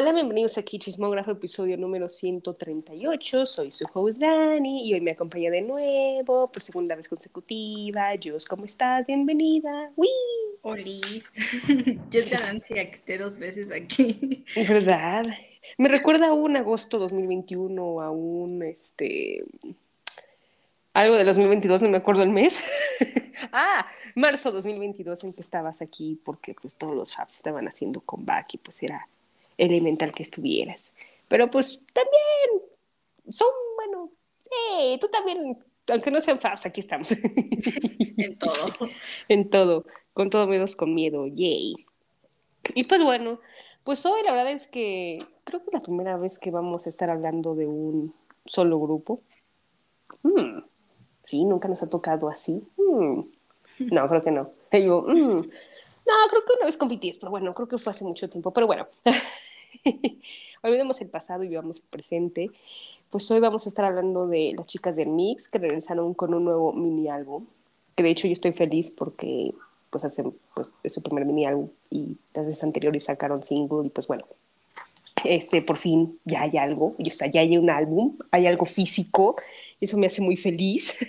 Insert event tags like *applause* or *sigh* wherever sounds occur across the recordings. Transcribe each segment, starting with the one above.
Hola, bienvenidos aquí Chismógrafo, episodio número 138. Soy su host Dani y hoy me acompaña de nuevo por segunda vez consecutiva. Jos, ¿cómo estás? Bienvenida. ¡Wii! Olis. *laughs* Yo es ganancia que esté dos veces aquí. *laughs* ¿Verdad? Me recuerda a un agosto 2021, a un este. Algo de 2022, no me acuerdo el mes. *laughs* ah, marzo 2022 en que estabas aquí porque pues todos los faps estaban haciendo comeback y pues era elemental que estuvieras. Pero pues también son, bueno, sí, tú también, aunque no sean fans, aquí estamos. *laughs* en todo. en todo, con todo menos con miedo, yay. Y pues bueno, pues hoy la verdad es que creo que es la primera vez que vamos a estar hablando de un solo grupo. Hmm, sí, nunca nos ha tocado así. Hmm, no, creo que no. Yo, hmm, no, creo que una vez con BTS, pero bueno, creo que fue hace mucho tiempo. Pero bueno, *laughs* *laughs* olvidemos el pasado y vivamos el presente. Pues hoy vamos a estar hablando de las chicas del Mix que regresaron con un nuevo mini álbum. Que de hecho yo estoy feliz porque pues hacen pues es su primer mini álbum y las veces anteriores sacaron single y pues bueno, este por fin ya hay algo, y, o ya hay un álbum, hay algo físico, y eso me hace muy feliz. *laughs*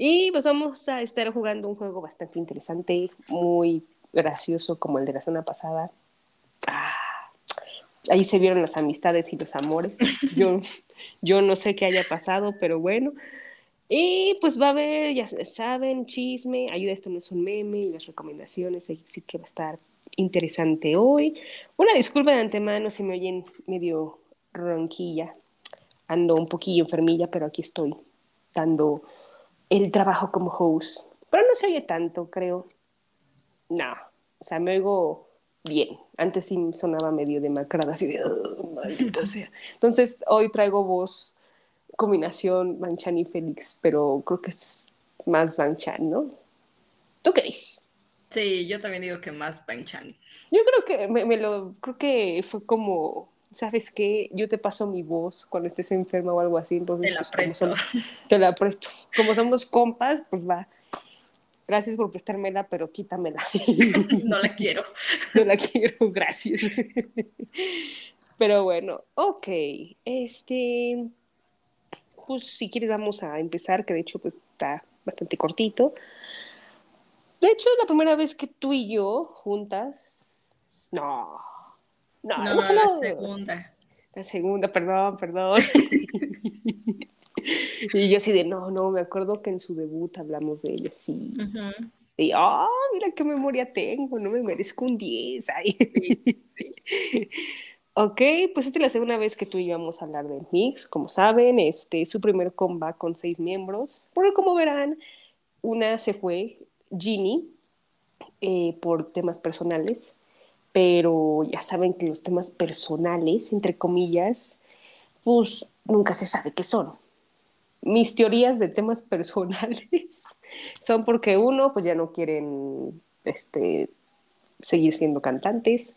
Y pues vamos a estar jugando un juego bastante interesante, muy gracioso como el de la semana pasada. Ah, ahí se vieron las amistades y los amores. Yo, yo no sé qué haya pasado, pero bueno. Y pues va a haber, ya saben, chisme, ayuda, esto no es un meme, y las recomendaciones, así que va a estar interesante hoy. Una disculpa de antemano si me oyen medio ronquilla. Ando un poquillo enfermilla, pero aquí estoy dando el trabajo como host. Pero no se oye tanto, creo. No, o sea, me oigo bien. Antes sí sonaba medio demacrada, así de, oh, maldita sea. Entonces, hoy traigo voz, combinación Banchan y Félix, pero creo que es más Banchan, ¿no? ¿Tú qué dices? Sí, yo también digo que más Banchan. Yo creo que me, me lo, creo que fue como ¿sabes qué? Yo te paso mi voz cuando estés enferma o algo así. Entonces, te la pues, presto. te la presto. Como somos compas, pues va. Gracias por prestármela, pero quítamela. *laughs* no la quiero. *laughs* no la quiero, gracias. pero bueno, ok. Este, pues si quieres vamos a empezar, que de hecho pues está bastante cortito. De hecho, es la primera vez que tú y yo juntas. No, no, no, la segunda. La segunda, perdón, perdón. *laughs* y yo así de, no, no, me acuerdo que en su debut hablamos de ella, sí. Y, oh, mira qué memoria tengo, no me merezco un 10. *laughs* ok, pues esta es la segunda vez que tú y yo vamos a hablar de Mix. Como saben, este su primer comeback con seis miembros. Porque como verán, una se fue, Ginny, eh, por temas personales pero ya saben que los temas personales, entre comillas, pues nunca se sabe qué son. Mis teorías de temas *laughs* personales son porque uno, pues ya no quieren este, seguir siendo cantantes,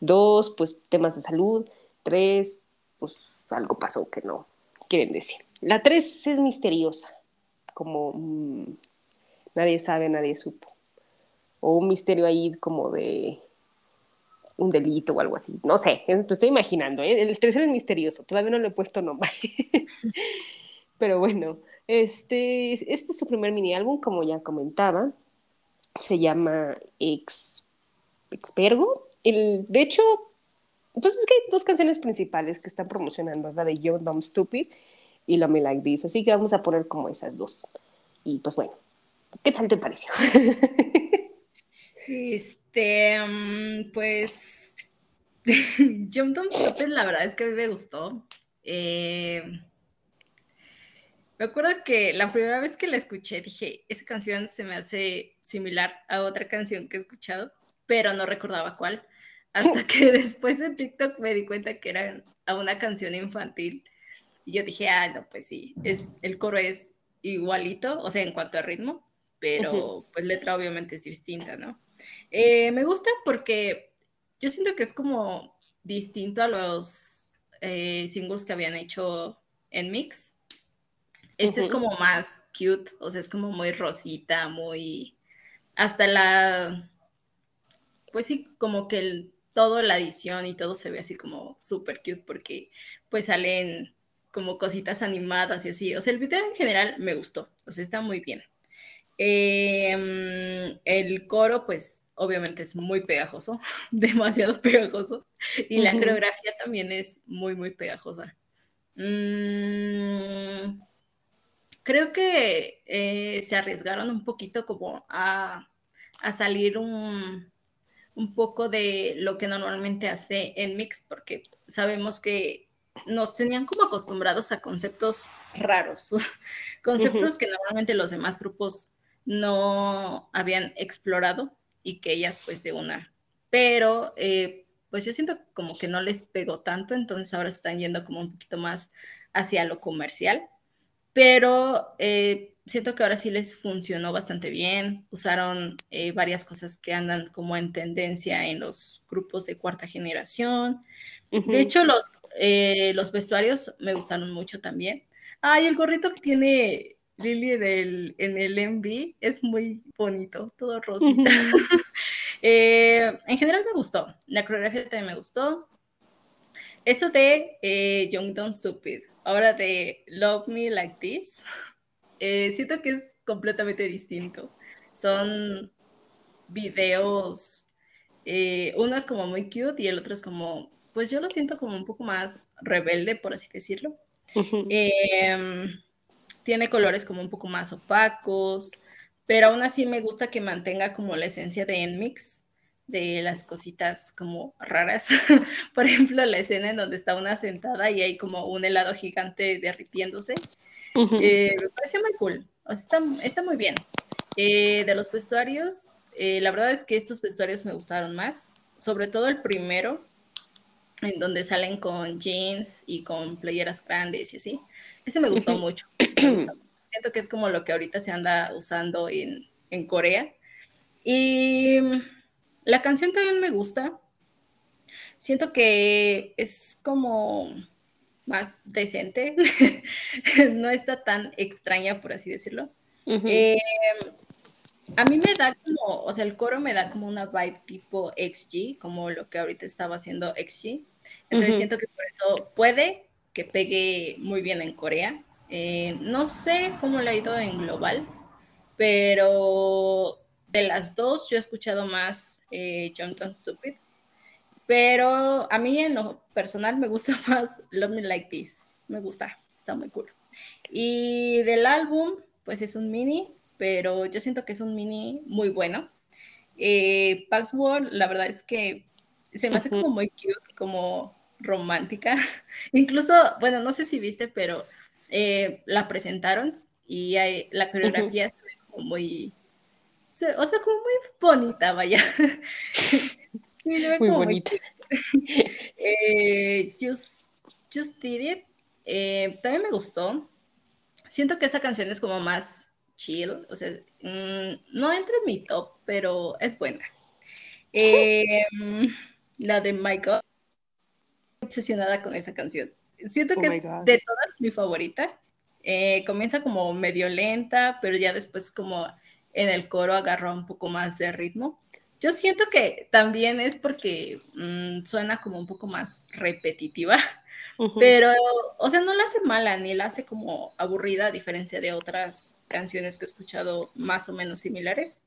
dos, pues temas de salud, tres, pues algo pasó que no quieren decir. La tres es misteriosa, como mm, nadie sabe, nadie supo. O un misterio ahí como de un delito o algo así. No sé, lo estoy imaginando. ¿eh? El tercero es misterioso, todavía no le he puesto nombre. *laughs* Pero bueno, este, este es su primer mini álbum, como ya comentaba. Se llama Ex, Expergo. El, de hecho, entonces es que hay dos canciones principales que están promocionando, la de Yo Dumb Stupid y La Me Like This. Así que vamos a poner como esas dos. Y pues bueno, ¿qué tal te pareció? *laughs* Este, mm, pues, *laughs* Jump Dump Stupid, la verdad es que a mí me gustó. Eh, me acuerdo que la primera vez que la escuché dije, esa canción se me hace similar a otra canción que he escuchado, pero no recordaba cuál. Hasta *laughs* que después en TikTok me di cuenta que era a una canción infantil. Y yo dije, ah, no, pues sí, es, el coro es igualito, o sea, en cuanto a ritmo, pero pues letra obviamente es distinta, ¿no? Eh, me gusta porque yo siento que es como distinto a los eh, singles que habían hecho en Mix. Este es como más cute, o sea, es como muy rosita, muy... Hasta la... Pues sí, como que toda la edición y todo se ve así como súper cute porque pues salen como cositas animadas y así. O sea, el video en general me gustó, o sea, está muy bien. Em, el coro, pues obviamente es muy pegajoso, *laughs* demasiado pegajoso. Y la coreografía también es muy, muy pegajosa. Mm, creo que eh, se arriesgaron un poquito como a, salir un, un, poco de lo que normalmente hace en Mix, porque sabemos que nos tenían como acostumbrados a conceptos raros, *laughs* conceptos que normalmente los demás grupos no habían explorado y que ellas pues de una. Pero eh, pues yo siento como que no les pegó tanto, entonces ahora están yendo como un poquito más hacia lo comercial. Pero eh, siento que ahora sí les funcionó bastante bien. Usaron eh, varias cosas que andan como en tendencia en los grupos de cuarta generación. De hecho, los, los vestuarios me gustaron mucho también. Ay, el gorrito que tiene Lily del, en el MV es muy bonito, todo rosita. *laughs* Eh, en general me gustó, la coreografía también me gustó. Eso de eh, Young Don't Stupid, ahora de Love Me Like This, eh, siento que es completamente distinto. Son videos, uno es como muy cute y el otro es como, pues yo lo siento como un poco más rebelde, por así decirlo. Tiene colores como un poco más opacos, pero aún así me gusta que mantenga como la esencia de Enmix, de las cositas como raras. *laughs* Por ejemplo, la escena en donde está una sentada y hay como un helado gigante derritiéndose. Eh, me parece muy cool. está, está, muy bien. Eh, de los vestuarios, eh, la verdad es que estos vestuarios me gustaron más, sobre todo el primero, en donde salen con jeans y con playeras grandes y así. Ese me gustó *clears throat* mucho. Siento que es como lo que ahorita se anda usando en, en Corea. Y la canción también me gusta. Siento que es como más decente. *laughs* no está tan extraña, por así decirlo. Eh, a mí me da como, o sea, el coro me da como una vibe tipo XG, como lo que ahorita estaba haciendo XG. Entonces siento que por eso puede que pegue muy bien en Corea. Eh, no sé cómo le ha ido en global, pero de las dos yo he escuchado más eh, Johnson Stupid. Pero a mí en lo personal me gusta *laughs* más Love Me Like This. Me gusta, está muy cool. Y del álbum, pues es un mini, pero yo siento que es un mini muy bueno. Eh, Password, la verdad es que se me hace como muy cute, como romántica. *laughs* Incluso, bueno, no sé si viste, pero eh, la presentaron y hay, la coreografía se ve como muy, o sea, como muy bonita, vaya. *laughs* muy bonita. *laughs* Eh, just, just Did It, eh, también me gustó. Siento que esa canción es como más chill, o sea, mm, no entra en mi top, pero es buena. la de My God obsesionada con esa canción. Siento oh que es de todas mi favorita. Eh, comienza como medio lenta, pero ya después como en el coro agarra un poco más de ritmo. Yo siento que también es porque mm, suena como un poco más repetitiva, pero, o sea, no la hace mala ni la hace como aburrida, a diferencia de otras canciones que he escuchado más o menos similares.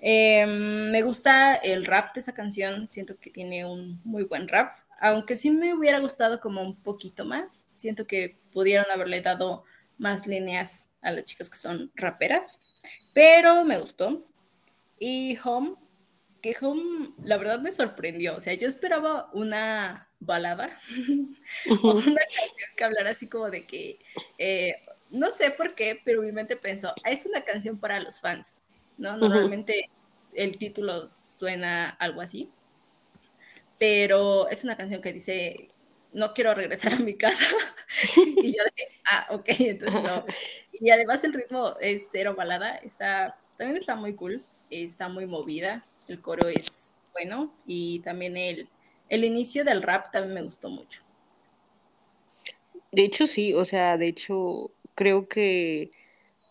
Em, me gusta el rap de esa canción, siento que tiene un muy buen rap aunque sí me hubiera gustado como un poquito más, siento que pudieron haberle dado más líneas a las chicas que son raperas, pero me gustó. Y Home, que Home, la verdad me sorprendió, o sea, yo esperaba una balada, *laughs* una canción que hablara así como de que, eh, no sé por qué, pero mi mente pensó, ah, es una canción para los fans, ¿no? Normalmente el título suena algo así pero es una canción que dice, no quiero regresar a mi casa. *laughs* y yo dije, ah, ok, entonces no. Y además el ritmo es cero balada, está, también está muy cool, está muy movida, el coro es bueno y también el, el inicio del rap también me gustó mucho. De hecho, sí, o sea, de hecho, creo que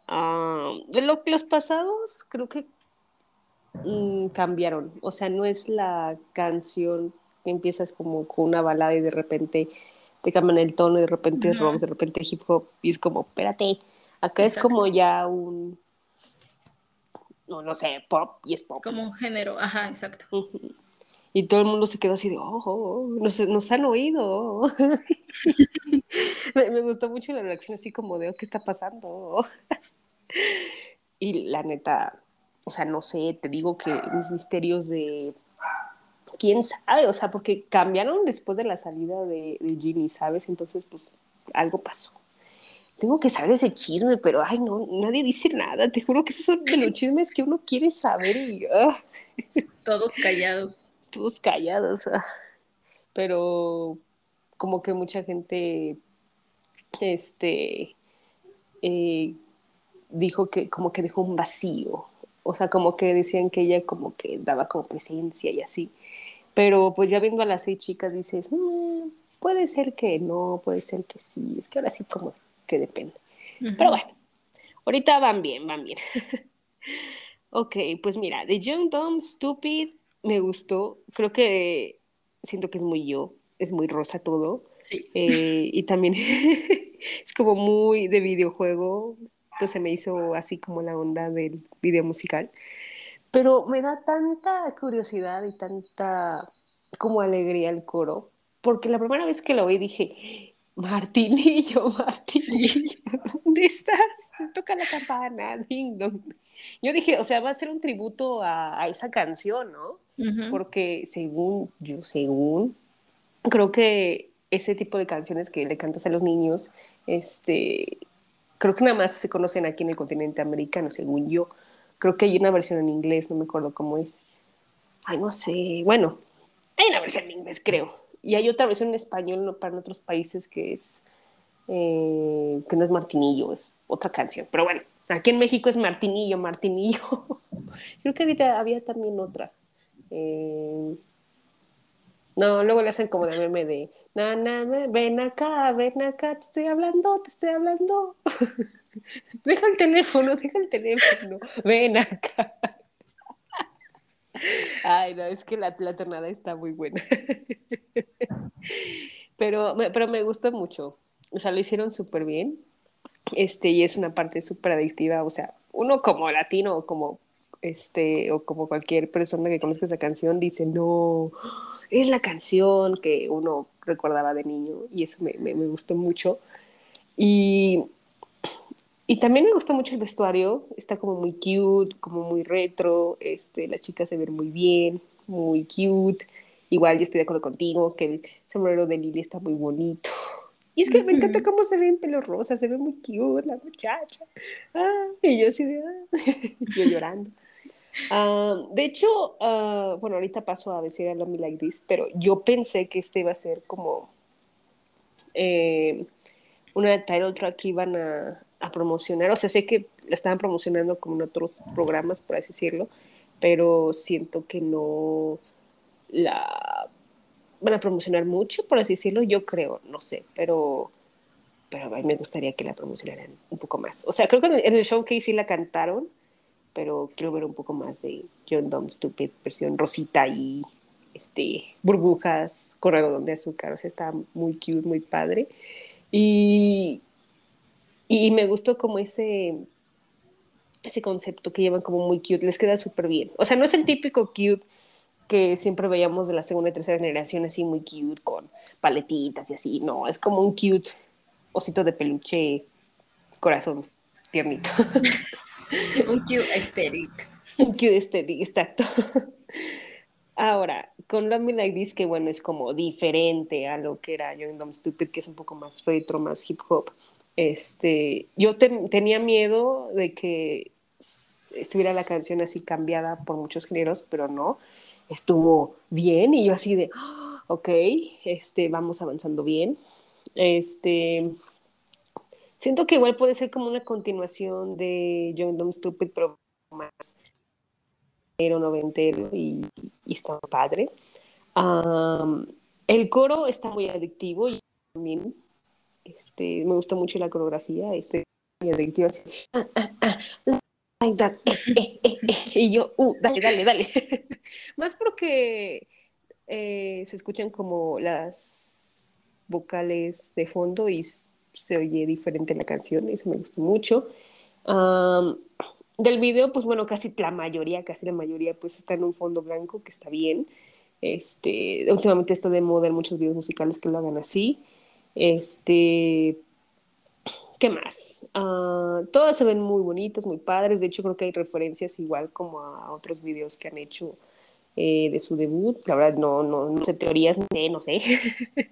ah, de lo, los pasados, creo que mm, cambiaron. O sea, no es la canción empiezas como con una balada y de repente te cambian el tono y de repente es rock, de repente hip hop y es como, espérate, acá es como ya un, no, no sé, pop y es pop. Como un género, ajá, exacto. Y todo el mundo se quedó así de, oh, oh nos, nos, han oído. *laughs* me, gustó mucho la reacción así como de, oh, ¿qué está pasando? *laughs* y la neta, o sea, no sé, te digo que mis misterios de quién sabe, o sea, porque cambiaron después de la salida de, de Ginny, ¿sabes? Entonces, pues algo pasó. Tengo que saber ese chisme, pero ay, no, nadie dice nada. Te juro que esos son de los chismes que uno quiere saber y. Ah. *laughs* Todos callados. Todos callados. Ah. Pero como que mucha gente este eh, dijo que como que dejó un vacío. O sea, como que decían que ella como que daba como presencia y así. Pero pues ya viendo a las seis chicas dices, mm, puede ser que no, puede ser que sí, es que ahora sí como que depende. Pero bueno, ahorita van bien, van bien. *laughs* ok, pues mira, The Young Dumb Stupid me gustó, creo que siento que es muy yo, es muy rosa todo. Sí. Eh, y también *laughs* es como muy de videojuego, entonces me hizo así como la onda del video musical pero me da tanta curiosidad y tanta como alegría el coro, porque la primera vez que lo oí dije, Martinillo, Martinillo, ¿dónde estás? Toca la campana, ding dong. Yo dije, o sea, va a ser un tributo a, esa canción, ¿no? Porque según yo, según, creo que ese tipo de canciones que le cantas a los niños, este, creo que nada más se conocen aquí en el continente americano, según yo Creo que hay una versión en inglés, no me acuerdo cómo es. Ay, no sé. Bueno, hay una versión en inglés, creo. Y hay otra versión en español para otros países que es eh, que no es Martinillo, es otra canción. Pero bueno, aquí en México es Martinillo, Martinillo. *laughs* creo que ahorita había también otra. Eh, no, luego le hacen como de meme de, na, na, ven acá, ven acá, te estoy hablando, te estoy hablando. *laughs* *laughs* deja el teléfono, deja el teléfono, ven acá. Ay, no, es que la, la tornada está muy buena. Pero, pero me gusta mucho. O sea, lo hicieron súper bien. Este, y es una parte súper adictiva. O sea, uno como latino o como este, o como cualquier persona que conozca esa canción, dice, no, es la canción que uno recordaba de niño. Y eso me, me, me gustó mucho. Y y también me gusta mucho el vestuario, está como muy cute, como muy retro, este, las chicas se ven muy bien, muy cute. Igual yo estoy de acuerdo contigo que el sombrero de Lily está muy bonito. Y es que me encanta cómo se ve en pelo rosa, se ve muy cute la muchacha. Ah, y yo así de, ah, *laughs* yo llorando. Ah, de hecho, ah, bueno, ahorita paso a decir a Love Me Like This, pero yo pensé que este iba a ser como eh, una title track que iban a, a promocionar. O sea, sé que la estaban promocionando como en otros programas, por así decirlo, pero siento que no la van a promocionar mucho, por así decirlo, yo creo, no sé, pero, pero a mí me gustaría que la promocionaran un poco más. O sea, creo que en el show que sí la cantaron, pero quiero ver un poco más de John Dumb Stupid, versión rosita y este, burbujas, corredor de azúcar, o sea, está muy cute, muy padre. Y y me gustó como ese, ese concepto que llevan como muy cute, les queda súper bien. O sea, no es el típico cute que siempre veíamos de la segunda y tercera generación, así muy cute, con paletitas y así. No, es como un cute osito de peluche, corazón tiernito. *laughs* un cute aesthetic. Un cute aesthetic, exacto. Ahora, con Love Me Like This, que bueno, es como diferente a lo que era Young Dumb Stupid, que es un poco más retro, más hip hop. Este, yo tenía miedo de que estuviera la canción así cambiada por muchos géneros, pero no, estuvo bien y yo así de, ah, ok, este, vamos avanzando bien. Este, siento que igual puede ser como una continuación de Young Dumb Stupid, pero más noventero y, y está padre. el coro está muy adictivo y también este, me gusta mucho la coreografía, este, eh, eh, y yo, uh, dale, dale, dale. *laughs* Más porque eh, se escuchan como las vocales de fondo y se oye diferente la canción, eso me gustó mucho. del video, pues bueno, casi la mayoría, casi la mayoría, pues está en un fondo blanco, que está bien. Este, últimamente está de moda en muchos videos musicales que lo hagan así. Este, ¿qué más? Uh, todas se ven muy bonitas, muy padres. De hecho, creo que hay referencias igual como a otros videos que han hecho eh, de su debut. La verdad, no, no, no sé teorías, no sé, no sé. *laughs*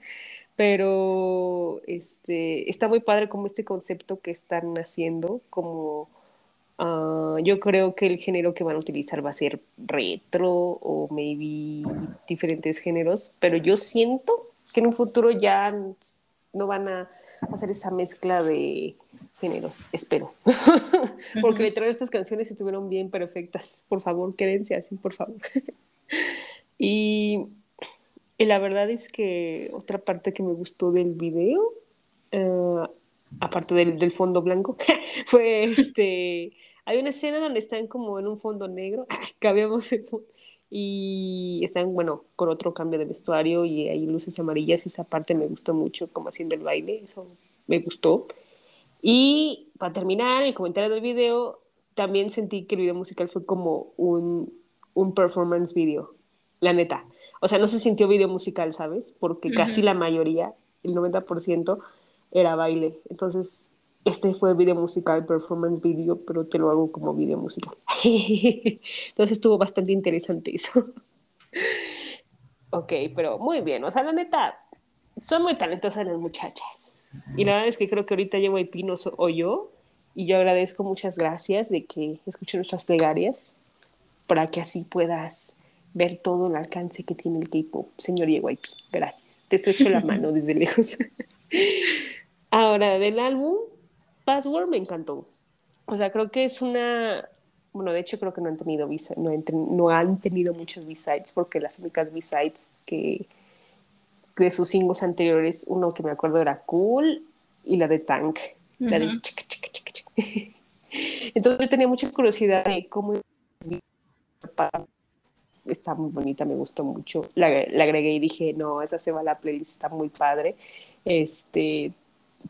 Pero este, está muy padre como este concepto que están haciendo, como uh, yo creo que el género que van a utilizar va a ser retro o maybe diferentes géneros, pero yo siento que en un futuro ya no van a hacer esa mezcla de géneros, espero. *laughs* Porque literal estas canciones estuvieron bien perfectas. Por favor, quédense así, por favor. *laughs* y, la verdad es que otra parte que me gustó del video, eh, aparte del, fondo blanco, *laughs* fue este. Hay una escena donde están como en un fondo negro, cambiamos el fondo, y están, bueno, con otro cambio de vestuario y hay luces amarillas y esa parte me gustó mucho, como haciendo el baile, eso me gustó. Y para terminar, el comentario del video, también sentí que el video musical fue como un, un performance video, la neta. O sea, no se sintió video musical, ¿sabes? Porque casi la mayoría, el 90%, era baile. Entonces, este fue video musical, performance video, pero te lo hago como video musical. *laughs* Entonces estuvo bastante interesante eso. ok, pero muy bien. O sea, la neta, son muy talentosas las muchachas. Y la verdad es que creo que ahorita llevo el pino o yo. Y yo agradezco muchas gracias de que escuchen nuestras plegarias para que así puedas ver todo el alcance que tiene el K-pop, señor YYP. Gracias. Te estrecho la mano desde lejos. *laughs* Ahora, del álbum, Password me encantó. O sea, creo que es una. Bueno, de hecho, creo que no han tenido no, no han tenido muchos B-sides, porque las únicas B-sides que de sus singles anteriores, uno que me acuerdo era Cool y la de Tank. La de *laughs* Entonces yo tenía mucha curiosidad de cómo está muy bonita, me gustó mucho. La, la, agregué y dije, no, esa se va a la playlist, está muy padre. Este,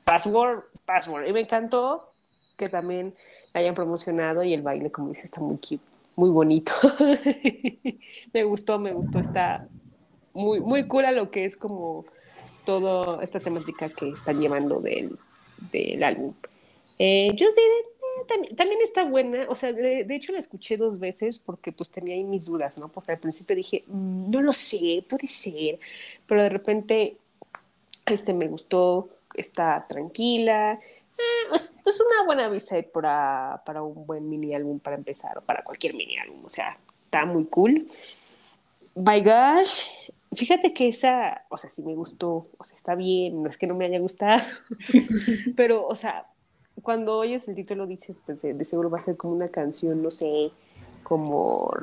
Password, Password. Y me encantó que también la hayan promocionado y el baile, como dice, está muy cute, muy bonito. *laughs* me gustó, me gustó, está muy, muy cool a lo que es como toda esta temática que están llevando del, del álbum. Eh, yo sí, eh, también, está buena, o sea, de, hecho la escuché dos veces porque pues tenía ahí mis dudas, ¿no? Porque al principio dije, mm, no lo sé, puede ser, pero de repente este me gustó, está tranquila. Eh, es, una buena visa para, para un buen mini álbum para empezar, o para cualquier mini álbum, o sea, está muy cool. By gosh, fíjate que esa, o sea, sí me gustó, o sea, está bien, no es que no me haya gustado, *laughs* pero, o sea, cuando oyes el título dices, pues de seguro va a ser como una canción, no sé, como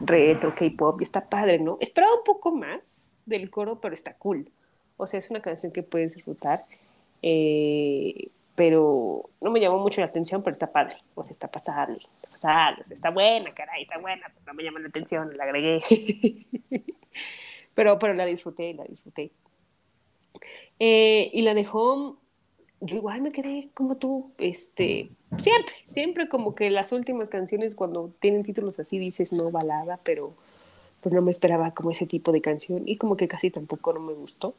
retro, K-pop, y está padre, ¿no? Esperaba un poco más del coro, pero está cool. O sea, es una canción que puedes disfrutar. Eh, pero no me llamó mucho la atención, pero está padre, o sea, está pasable, está pasable, o sea, está buena, caray, está buena, pero no me llama la atención, la agregué. *laughs* pero, pero la disfruté, la disfruté. Eh, y la de Home, igual me quedé como tú, este, siempre, siempre como que las últimas canciones cuando tienen títulos así dices no balada, pero pues no me esperaba como ese tipo de canción y como que casi tampoco no me gustó.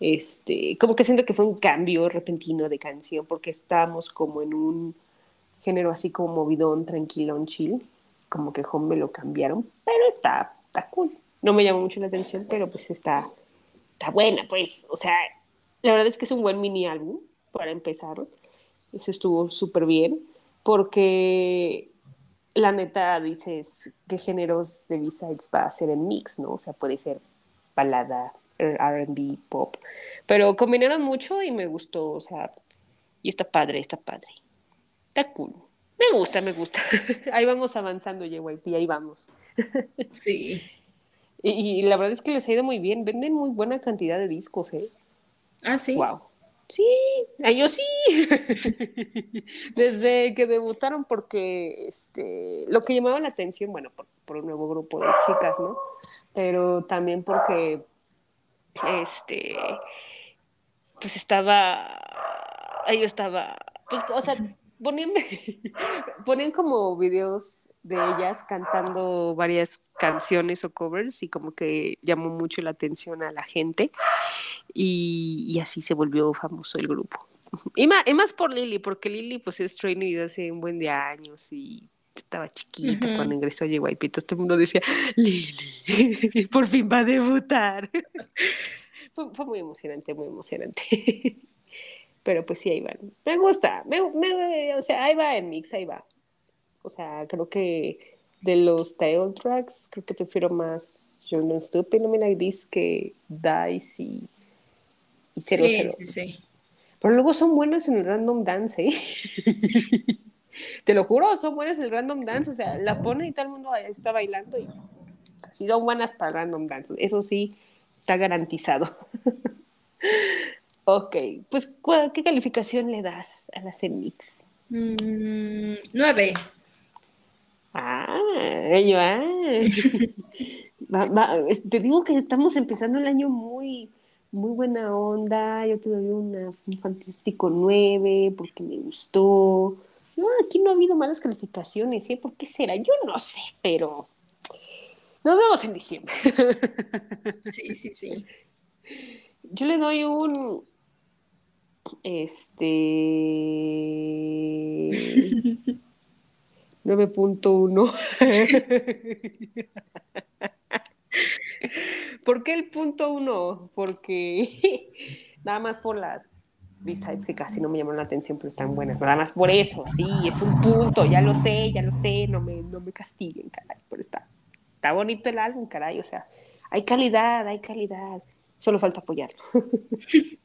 Este, como que siento que fue un cambio repentino de canción porque estábamos como en un género así como movidón, tranquilón, chill, como que home me lo cambiaron, pero está, está cool. No me llamó mucho la atención, pero pues está, está buena, pues, o sea, la verdad es que es un buen mini álbum para empezar. Eso estuvo súper bien, porque la neta dices qué géneros de B-sides va a ser el mix, ¿no? O sea, puede ser balada, RB, pop. Pero combinaron mucho y me gustó, o sea, y está padre, está padre. Está cool. Me gusta, me gusta. *laughs* ahí vamos avanzando, JYP, ahí vamos. *laughs* sí. Y, la verdad es que les ha ido muy bien. Venden muy buena cantidad de discos, ¿eh? Ah, sí. Wow. Sí, ellos sí. *laughs* Desde que debutaron, porque este, lo que llamaba la atención, bueno, por, por, un nuevo grupo de chicas, ¿no? Pero también porque, este, pues estaba, yo estaba, pues, o sea, ponían, *laughs* ponían como videos de ellas cantando varias canciones o covers y como que llamó mucho la atención a la gente y, y así se volvió famoso el grupo. Y más, y más por Lily, porque Lily pues es trainee de hace un buen de años y estaba chiquita uh -huh. cuando ingresó a JYP, entonces todo el mundo decía, Lily, *laughs* por fin va a debutar. *laughs* fue, fue muy emocionante, muy emocionante. *laughs* Pero pues sí, ahí van. Me gusta, me, me, o sea, ahí va en mix, ahí va. O sea, creo que de los title tracks, creo que prefiero más Young Don't Stupid, No Me Like This que Dice y, y sí. Sí, sí. Pero luego son buenas en el random dance, ¿eh? Te lo juro, son buenas en el random dance. O sea, la ponen y todo el mundo está bailando y así son buenas para random dance. Eso sí, está garantizado. *laughs* Ok, pues ¿qué calificación le das a la CEMIX? Mm, nueve. Ah, yo, ah. *laughs* va, va, te digo que estamos empezando el año muy, muy buena onda. Yo te doy una, un fantástico nueve porque me gustó. No, aquí no ha habido malas calificaciones, ¿eh? ¿Por qué será? Yo no sé, pero nos vemos en diciembre. *laughs* Sí, sí, sí. Yo le doy un este *laughs* 9.1. *laughs* ¿Por qué el punto 1? Porque nada más por las B-sides que casi no me llamaron la atención, pero están buenas. Nada más por eso, sí, es un punto, ya lo sé, ya lo sé, no me, no me castiguen, caray, pero está, está bonito el álbum, caray, o sea, hay calidad, hay calidad, solo falta apoyarlo. *laughs*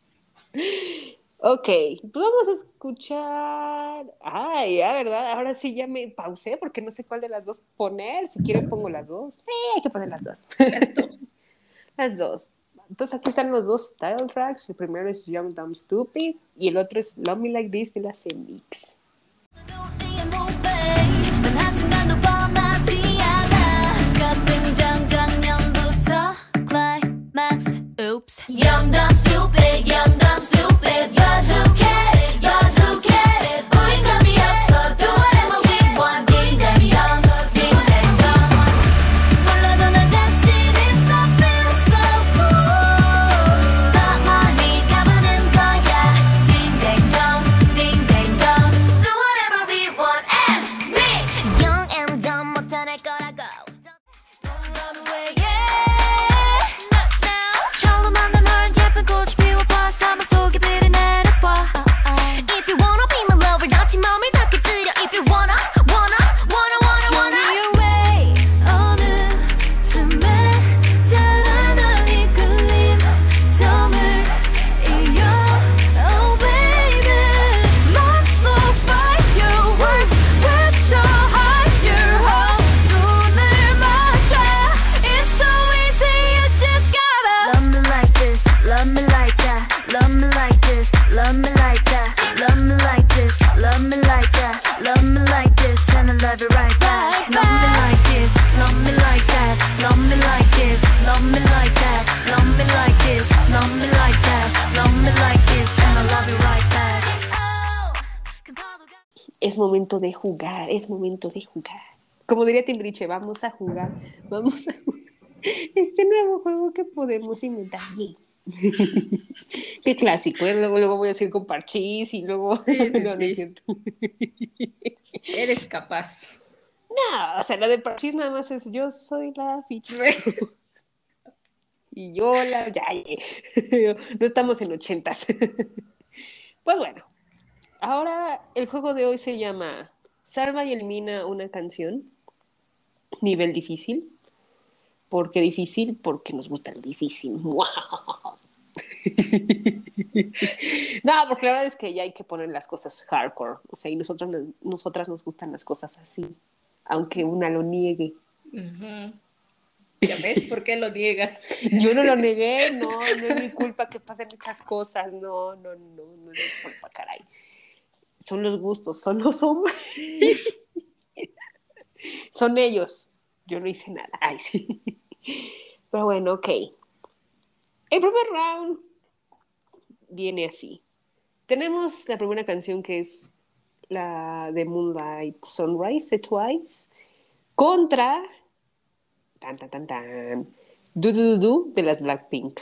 Ok, pues vamos a escuchar. Ay, ya, ¿verdad? Ahora sí ya me pausé porque no sé cuál de las dos poner. Si quieren, pongo las dos. Eh, hay que poner las dos. Las dos. las dos. Entonces aquí están los dos style tracks. El primero es Young, Dumb, Stupid y el otro es Love Me Like This de la C-Mix. Oops. Stupid, momento de jugar. Como diría Timbriche, vamos a jugar, vamos a jugar. Este nuevo juego que podemos inventar. *laughs* Qué clásico, ¿eh? luego, luego voy a decir con parchís y luego... Sí, sí, *laughs* no, no es sí. cierto. Eres capaz. No, o sea, la de parchís nada más es yo soy la ficha. *laughs* y yo la... Ya, ya. no estamos en ochentas. pues bueno, ahora el juego de hoy se llama Salva y elimina una canción. Nivel difícil. ¿Por qué difícil? Porque nos gusta el difícil. *laughs* no, porque la verdad es que ya hay que poner las cosas hardcore. O sea, y nosotros, nosotras nos gustan las cosas así. Aunque una lo niegue. ¿Ya ves por qué lo niegas? *laughs* Yo no lo negué, no, no es mi culpa que pasen estas cosas, no, no, no, no es mi culpa, caray. Son los gustos, son los hombres. *laughs* son ellos. Yo no hice nada. Ay, sí. Pero bueno, ok. El primer round viene así. Tenemos la primera canción que es la de Moonlight Sunrise Twice contra tan tan tan tan Du Du Du Du de las Blackpink.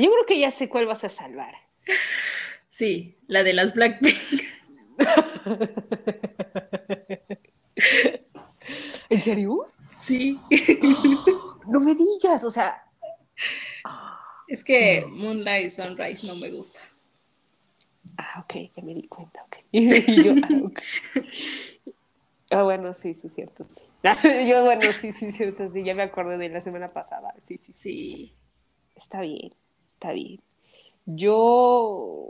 Yo creo que ya sé cuál vas a salvar. Sí, la de las Blackpink. *laughs* ¿En serio? Sí. *gasps* No me digas, o sea, Es que Moonlight Sunrise no me gusta. ah, ok, ya me di cuenta, ok. *laughs* Y yo, ah. Ah, bueno, sí, sí, cierto, sí. *laughs* Yo, bueno, sí, sí, cierto, sí, ya me acordé de la semana pasada, sí, sí. Sí. Está bien, está bien. Yo.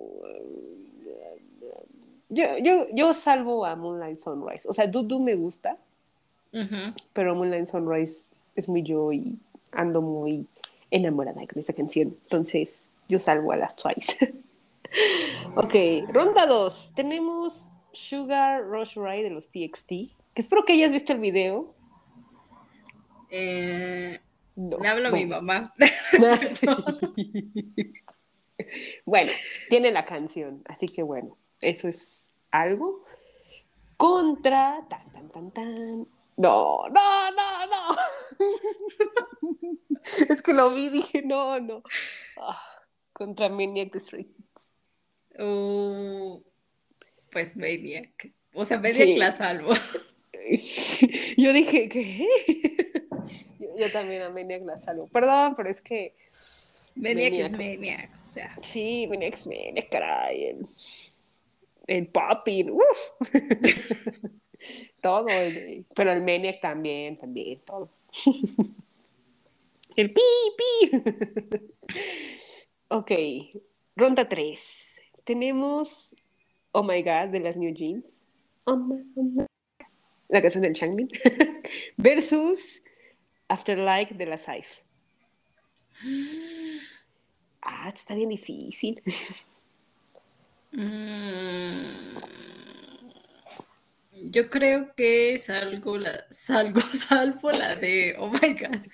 Yo, yo, yo salvo a Moonlight Sunrise. O sea, Dudu me gusta, pero Moonlight Sunrise es muy yo y ando muy enamorada con esa canción. Entonces, yo salvo a las Twice. *laughs* ok, ronda 2. Tenemos Sugar Rush Ride de los TXT. Que espero que hayas visto el video. Eh, No, me habla mi bueno. mamá. *laughs* bueno, tiene la canción, así que bueno, eso es algo. Contra. Tan, tan, tan, tan. No, no, no, no. *laughs* es que lo vi y dije, no, no. Ah, contra Maniac the Kids. Uh, pues Maniac. O sea, Maniac Sí. la salvo. *laughs* Yo dije, ¿qué? Yo, también a Maniac la salvo. Perdón, pero es que. Maniac, Maniac. es Maniac. O sea, Sí, Maniac es Maniac, caray. El, el popping, uff. *laughs* todo. el- pero el Maniac también, también, todo. *laughs* el pi, pi. *laughs* ok, ronda 3. Tenemos Oh My God de las New Jeans. Oh my, oh my. La canción del Changbin. Versus Afterlife de la Saif. Ah, esto está bien difícil. mm, yo creo que salgo la, salgo, *laughs* salvo la de Oh my God.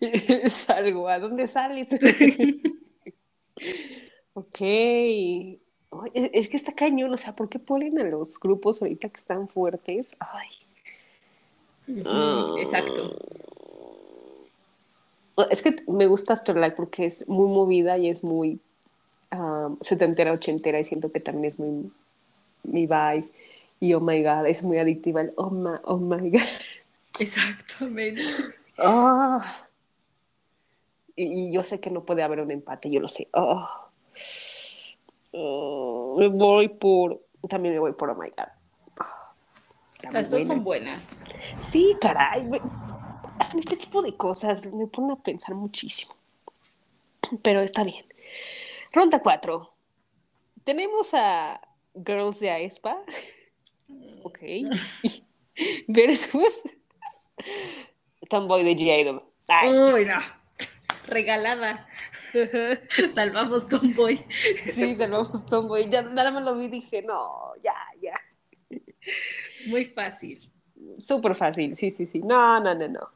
*laughs* Salgo, ¿a dónde sales? *laughs* ok. Ay, Es es que está cañón, o sea, ¿por qué ponen a los grupos ahorita que están fuertes? Ay. Exacto. Es que me gusta Afterlife porque es muy movida y es muy um, setentera, ochentera y siento que también es muy mi vibe. Y oh my god, es muy adictiva el oh my, oh my god. *laughs* Exactamente. Ah. Y, y yo sé que no puede haber un empate, yo lo sé. Ah. Ah, me voy por. También me voy por Oh My God. Las dos buena. son buenas. Sí, caray. este tipo de cosas me ponen a pensar muchísimo. Pero está bien. Ronda 4. Tenemos a Girls de Aespa. Ok. *laughs* Versus Tomboy de. Ay. Uy, no. Regalada. *laughs* Salvamos Tomboy. Sí, salvamos Tomboy. Ya nada más lo vi y dije, no, ya, ya. Muy fácil. Súper fácil, sí, sí, sí. No, no, no, no.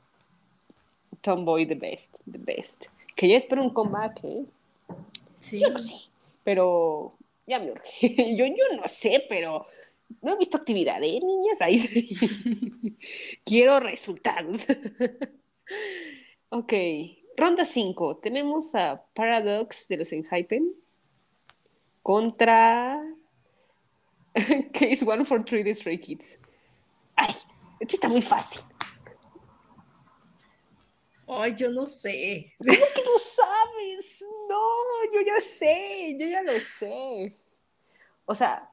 Tomboy, the best, the best. Que ya espero un comeback, ¿eh? Sí. Yo no sé, pero ya me urge. *laughs* Yo, yo no sé, pero no he visto actividad, ¿eh, niñas? Ahí. *laughs* Quiero resultados. *laughs* ok, ronda 5. Tenemos a Paradox de los Enhypen contra *laughs* Case One for Three de Stray Kids. Ay, este está muy fácil. Ay, yo no sé. ¿Cómo que no sabes? No, yo ya sé, yo ya lo sé. O sea,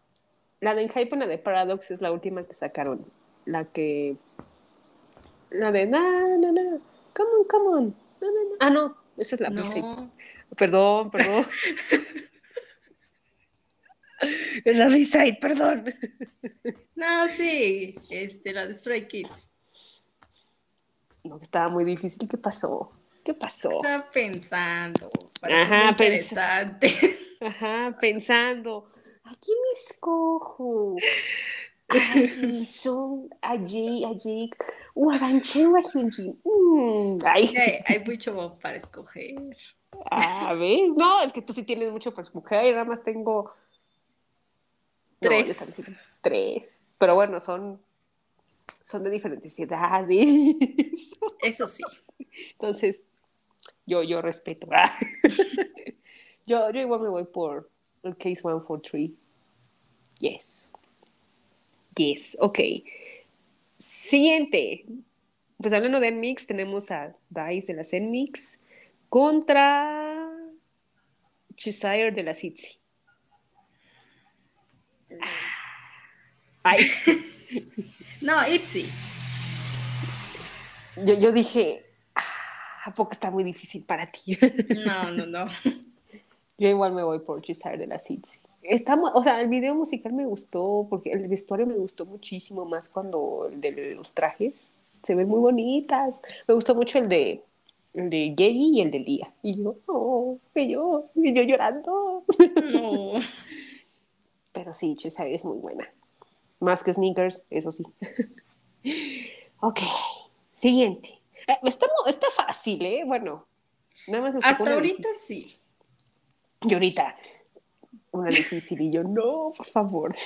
la de Enhypen, la de Paradox es la última que sacaron. La que. La de na, na, na. Come on, come on. Ah, no, esa es la. No. Perdón, perdón. *laughs* *laughs* En la B-side, perdón. No, sí, este, la de Stray Kids. No, estaba muy difícil. ¿Qué pasó? ¿Qué pasó? Estaba pensando. Ajá, pens- interesante. *laughs* Ajá, pensando. ¿A quién escojo? A Hilson, a Jay, a Jake, o a Banchero, o a Hyunjin. Mm, ay, hay, hay mucho para escoger. a ver, no, es que tú sí tienes mucho para escoger, nada más tengo Tres. tres. Pero bueno, son, son de diferentes edades. *laughs* Eso sí. Entonces, yo, yo respeto. *laughs* yo, yo igual me voy por el case 143. Yes. Yes, ok. Siguiente. Pues hablando de NMIX, tenemos a Dice de la NMIX contra Chisire de la Sitsi. Ay, *laughs* No, Itzy. yo, yo dije, "Ah, ¿a poco está muy difícil para ti? No, no, no. *laughs* Yo igual me voy por Chisar de la Sitsi. Está, o sea, el video musical me gustó, porque el vestuario me gustó muchísimo más cuando el de los trajes se ven muy bonitas. Me gustó mucho el de el de Yeji y el de Lía. Y yo, oh, y yo, y yo llorando. No. *laughs* Pero sí, Chisar es muy buena. Más que Sneakers, eso sí. *laughs* ok, siguiente. Eh, está, está fácil, ¿eh? Bueno, nada más Hasta una ahorita difícil. sí. Y ahorita, una difícil y yo, no, por favor. *laughs*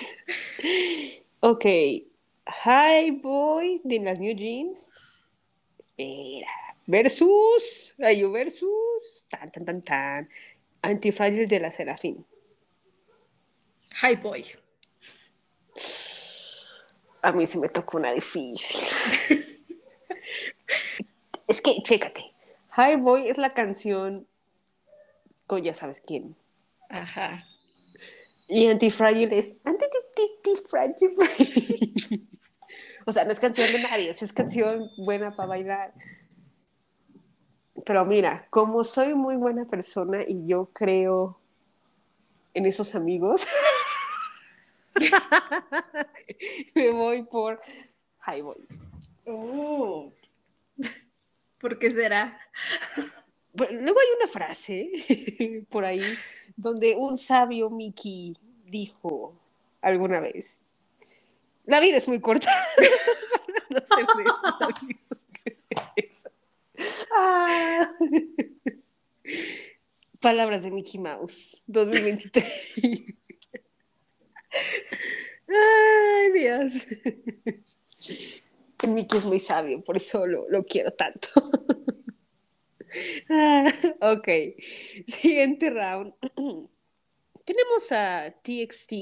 Ok, Hi Boy de las New Jeans. Espera. Versus, Ayu versus, tan, tan, tan, tan. Antifragile de la Serafín. Hi Boy. A mí se me tocó una difícil. *laughs* es que, chécate. Hi Boy es la canción con ya sabes quién. Ajá. Y Antifragile es Antifragile. *laughs* o sea, no es canción de nadie, es canción buena para bailar. Pero mira, como soy muy buena persona y yo creo en esos amigos, *laughs* *laughs* me voy por Highboy. Oh. *laughs* ¿Por qué será? Luego hay una frase *laughs* por ahí donde un sabio Mickey dijo alguna vez, la vida es muy corta. no sé de esos amigos que sé eso. Ah. Palabras de Mickey Mouse, 2023. Ay, Dios. El Mickey es muy sabio, por eso lo, lo quiero tanto. *laughs* Ah, ok. Siguiente round. *clears throat* Tenemos a TXT.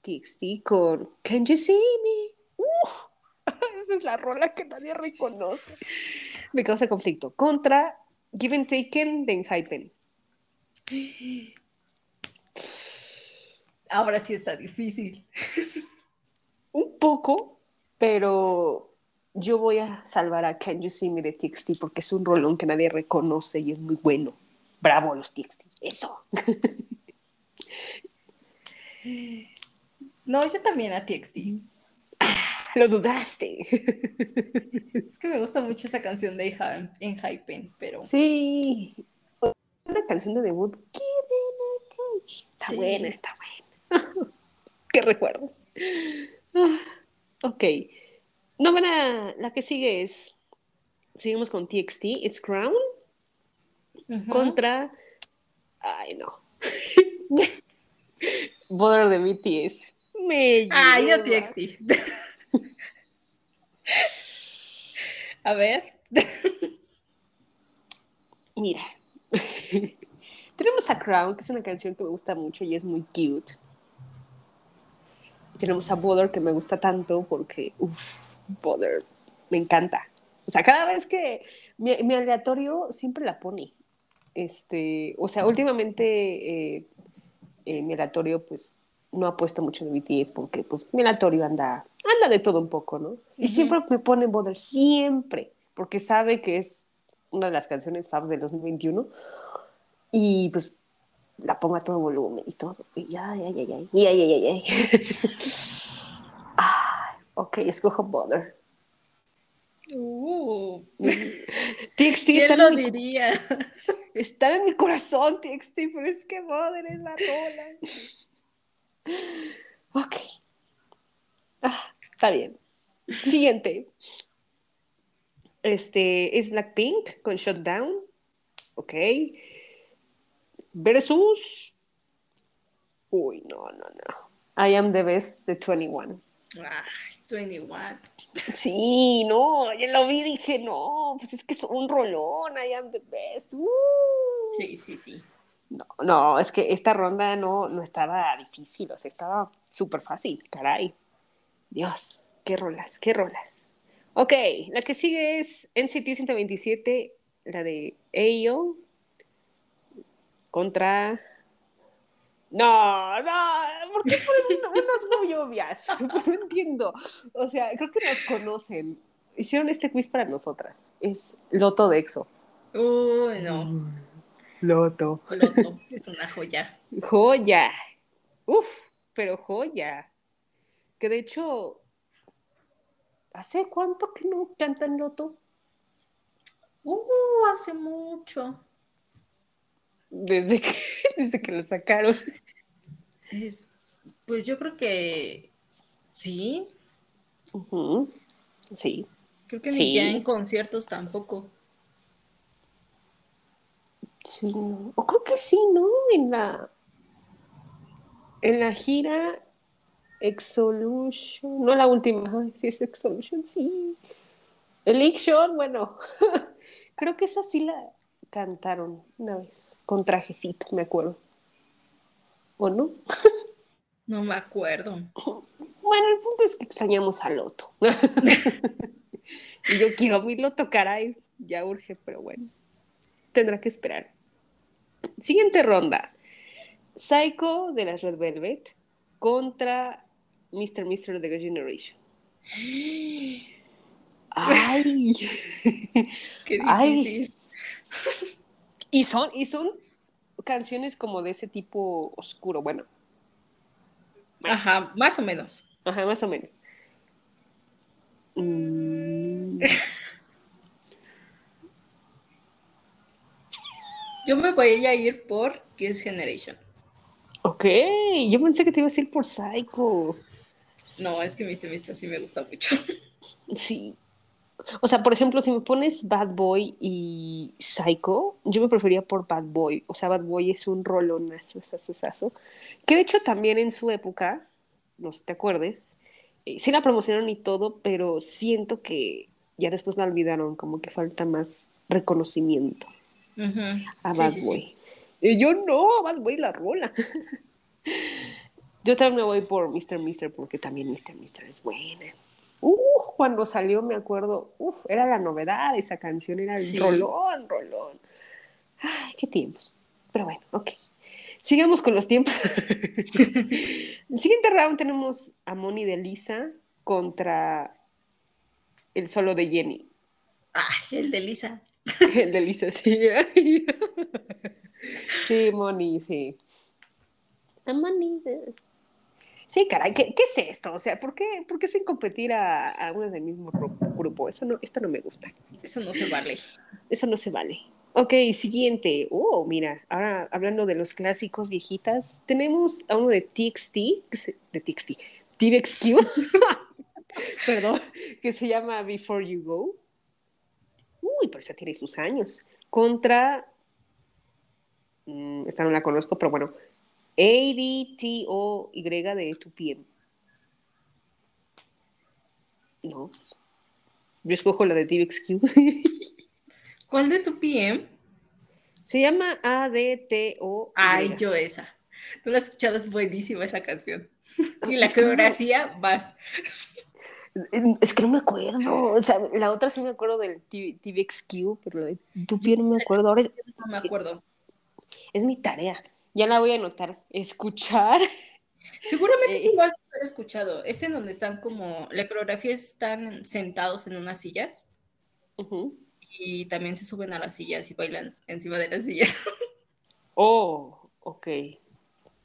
TXT con Can You See Me? Uh, *laughs* esa es la rola que nadie reconoce. Me causa conflicto. Contra Given Taken de Enhypen. *gasps* *gasps* Ahora sí está difícil. Un poco, pero yo voy a salvar a Can You See Me de TXT porque es un rolón que nadie reconoce y es muy bueno. Bravo los TXT. Eso. *laughs* No, yo también a TXT. Lo dudaste. Es que me gusta mucho esa canción de Hy- en Hypen, pero Sí. Una canción de debut. A. Está Sí. buena, está buena. *laughs* Qué recuerdos. Ah, ok. No van a. La que sigue es. Seguimos con TXT. It's Crown Ujú. contra. Ay, no. *laughs* Border de BTS. Me Ah, yo. TXT. *laughs* A ver. Mira. Tenemos a Crown, que es una canción que me gusta mucho y es muy cute. Tenemos a Bother, que me gusta tanto porque, uff, Bother, me encanta. O sea, cada vez que mi, mi aleatorio siempre la pone. Este, o sea, últimamente eh, eh, mi aleatorio, pues, no ha puesto mucho de BTS porque, pues, mi aleatorio anda, anda de todo un poco, ¿no? Y Ujú. siempre me pone Bother, siempre, porque sabe que es una de las canciones faves del 2021. Y pues la pongo a todo volumen y todo. Y ay, ay, ay, ay, y ay, ay, ay, ay. Ah, ok, escojo Butter. Uh, TXT está ¿Quién lo en, mi, diría? está en mi corazón, TXT, pero es que Butter es la rola. Ok. Ah, está bien. Siguiente. Este es Blackpink con Shutdown. Ok. Versus. Uy, no, no, no. I am the best de 21. Ay, 21. Sí, no, ya lo vi y dije, no, pues es que es un rolón, I am the best. Uh. Sí, sí, sí. No, no, es que esta ronda no, no estaba difícil, o sea, estaba súper fácil, caray. Dios, qué rolas, qué rolas. Ok, la que sigue es NCT 127, la de Ayo contra... No, no, ¿por qué ponen un- unas muy obvias? *laughs* No entiendo. O sea, creo que nos conocen. Hicieron este quiz para nosotras. Es Loto de EXO. Uy, no. Loto. Loto, *laughs* es una joya. Joya. Uf, pero joya. Que de hecho, ¿hace cuánto que no cantan Loto? Uh, hace mucho. Desde que, *laughs* desde que lo sacaron. Es- pues yo creo que sí. Sí. Creo que Sí. ni ya en conciertos tampoco. Sí, no. o creo que sí, ¿no? En la, en la gira Exolution, no la última, sí es Exolution, sí. El bueno, *laughs* creo que esa sí la cantaron una vez, con trajecito, me acuerdo. ¿O no? *laughs* No me acuerdo. Bueno, el punto es que extrañamos a Loto. *laughs* y yo quiero a mi Loto, caray, ya urge, pero bueno, tendrá que esperar. Siguiente ronda. Psycho de las Red Velvet contra Mr. Mr. de The Generation. *gasps* Ay. Qué Ay. Y son, y son canciones como de ese tipo oscuro, bueno, Ajá, más o menos. ajá, más o menos. Mm, *laughs* Yo me voy a ir por Kiss Generation. ok, yo pensé que te ibas a ir por Psycho. No, es que mi semestre sí me gusta mucho. Sí. O sea, por ejemplo, si me pones Bad Boy y Psycho, yo me prefería por Bad Boy. O sea, Bad Boy es un rolonazo, sasasazo. Que de hecho también en su época, no sé si te acuerdes, eh, sí la promocionaron y todo, pero siento que ya después la olvidaron, como que falta más reconocimiento a Bad sí, sí. Boy. Y yo no, Bad Boy la rola. *laughs* yo también me voy por Mr. Mister porque también Mr. Mister es buena. Cuando salió me acuerdo, uf, era la novedad esa canción, era el Sí. rolón, rolón. Ay, qué tiempos. Pero bueno, ok. Sigamos con los tiempos. *laughs* el siguiente round tenemos a Moni de Lisa contra el solo de Jenny. Ay, el de Lisa. *laughs* El de Lisa, sí. *laughs* sí, Moni, sí. A Moni. de- Sí, caray, ¿qué, qué es esto? O sea, ¿por qué, por qué sin competir a, a unas del mismo gru- grupo? Eso no, esto no me gusta. Eso no se vale. Eso no se vale. Ok, siguiente. Oh, mira, ahora hablando de los clásicos viejitas, tenemos a uno de TXT, de TXT, TVXQ, *laughs* perdón, que se llama Before You Go. Uy, pero esa tiene sus años. Contra, mm, esta no la conozco, pero bueno, ADTOY de 2PM. No, yo escojo la de TVXQ. *laughs* ¿Cuál de tu PM? Se llama ADTO. Ay, yo esa. Tú la has escuchado, es buenísima esa canción. *laughs* Y la coreografía, vas. *laughs* Es que no me acuerdo. O sea, la otra sí me acuerdo del TV TVXQ, pero la de Tupi no me acuerdo. Ahora es, No me acuerdo. es mi tarea. Ya la voy a anotar. Escuchar. *laughs* Seguramente Eh, sí lo has escuchado. Es en donde están como, la coreografía están sentados en unas sillas y también se suben a las sillas y bailan encima de las sillas. *laughs* Oh, Ok.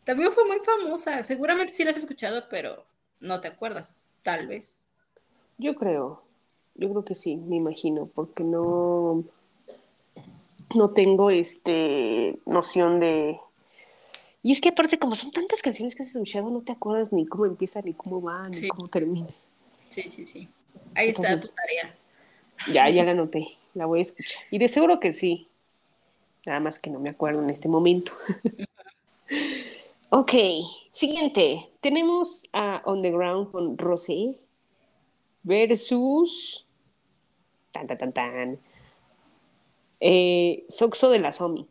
También fue muy famosa. Seguramente sí la has escuchado, pero no te acuerdas, tal vez. Yo creo. Yo creo que sí, me imagino, porque no. No tengo este noción de. Y es que aparte, como son tantas canciones que has escuchado, no te acuerdas ni cómo empieza, ni cómo va, ni Sí. cómo termina. Sí, sí, sí. Ahí está tu tarea. Ya, ya la anoté, la voy a escuchar. Y de seguro que sí. Nada más que no me acuerdo en este momento. *laughs* ok, siguiente. Tenemos a On the Ground con Rosé versus. Tan, tan, tan, tan. Eh, Soxo de la Somi.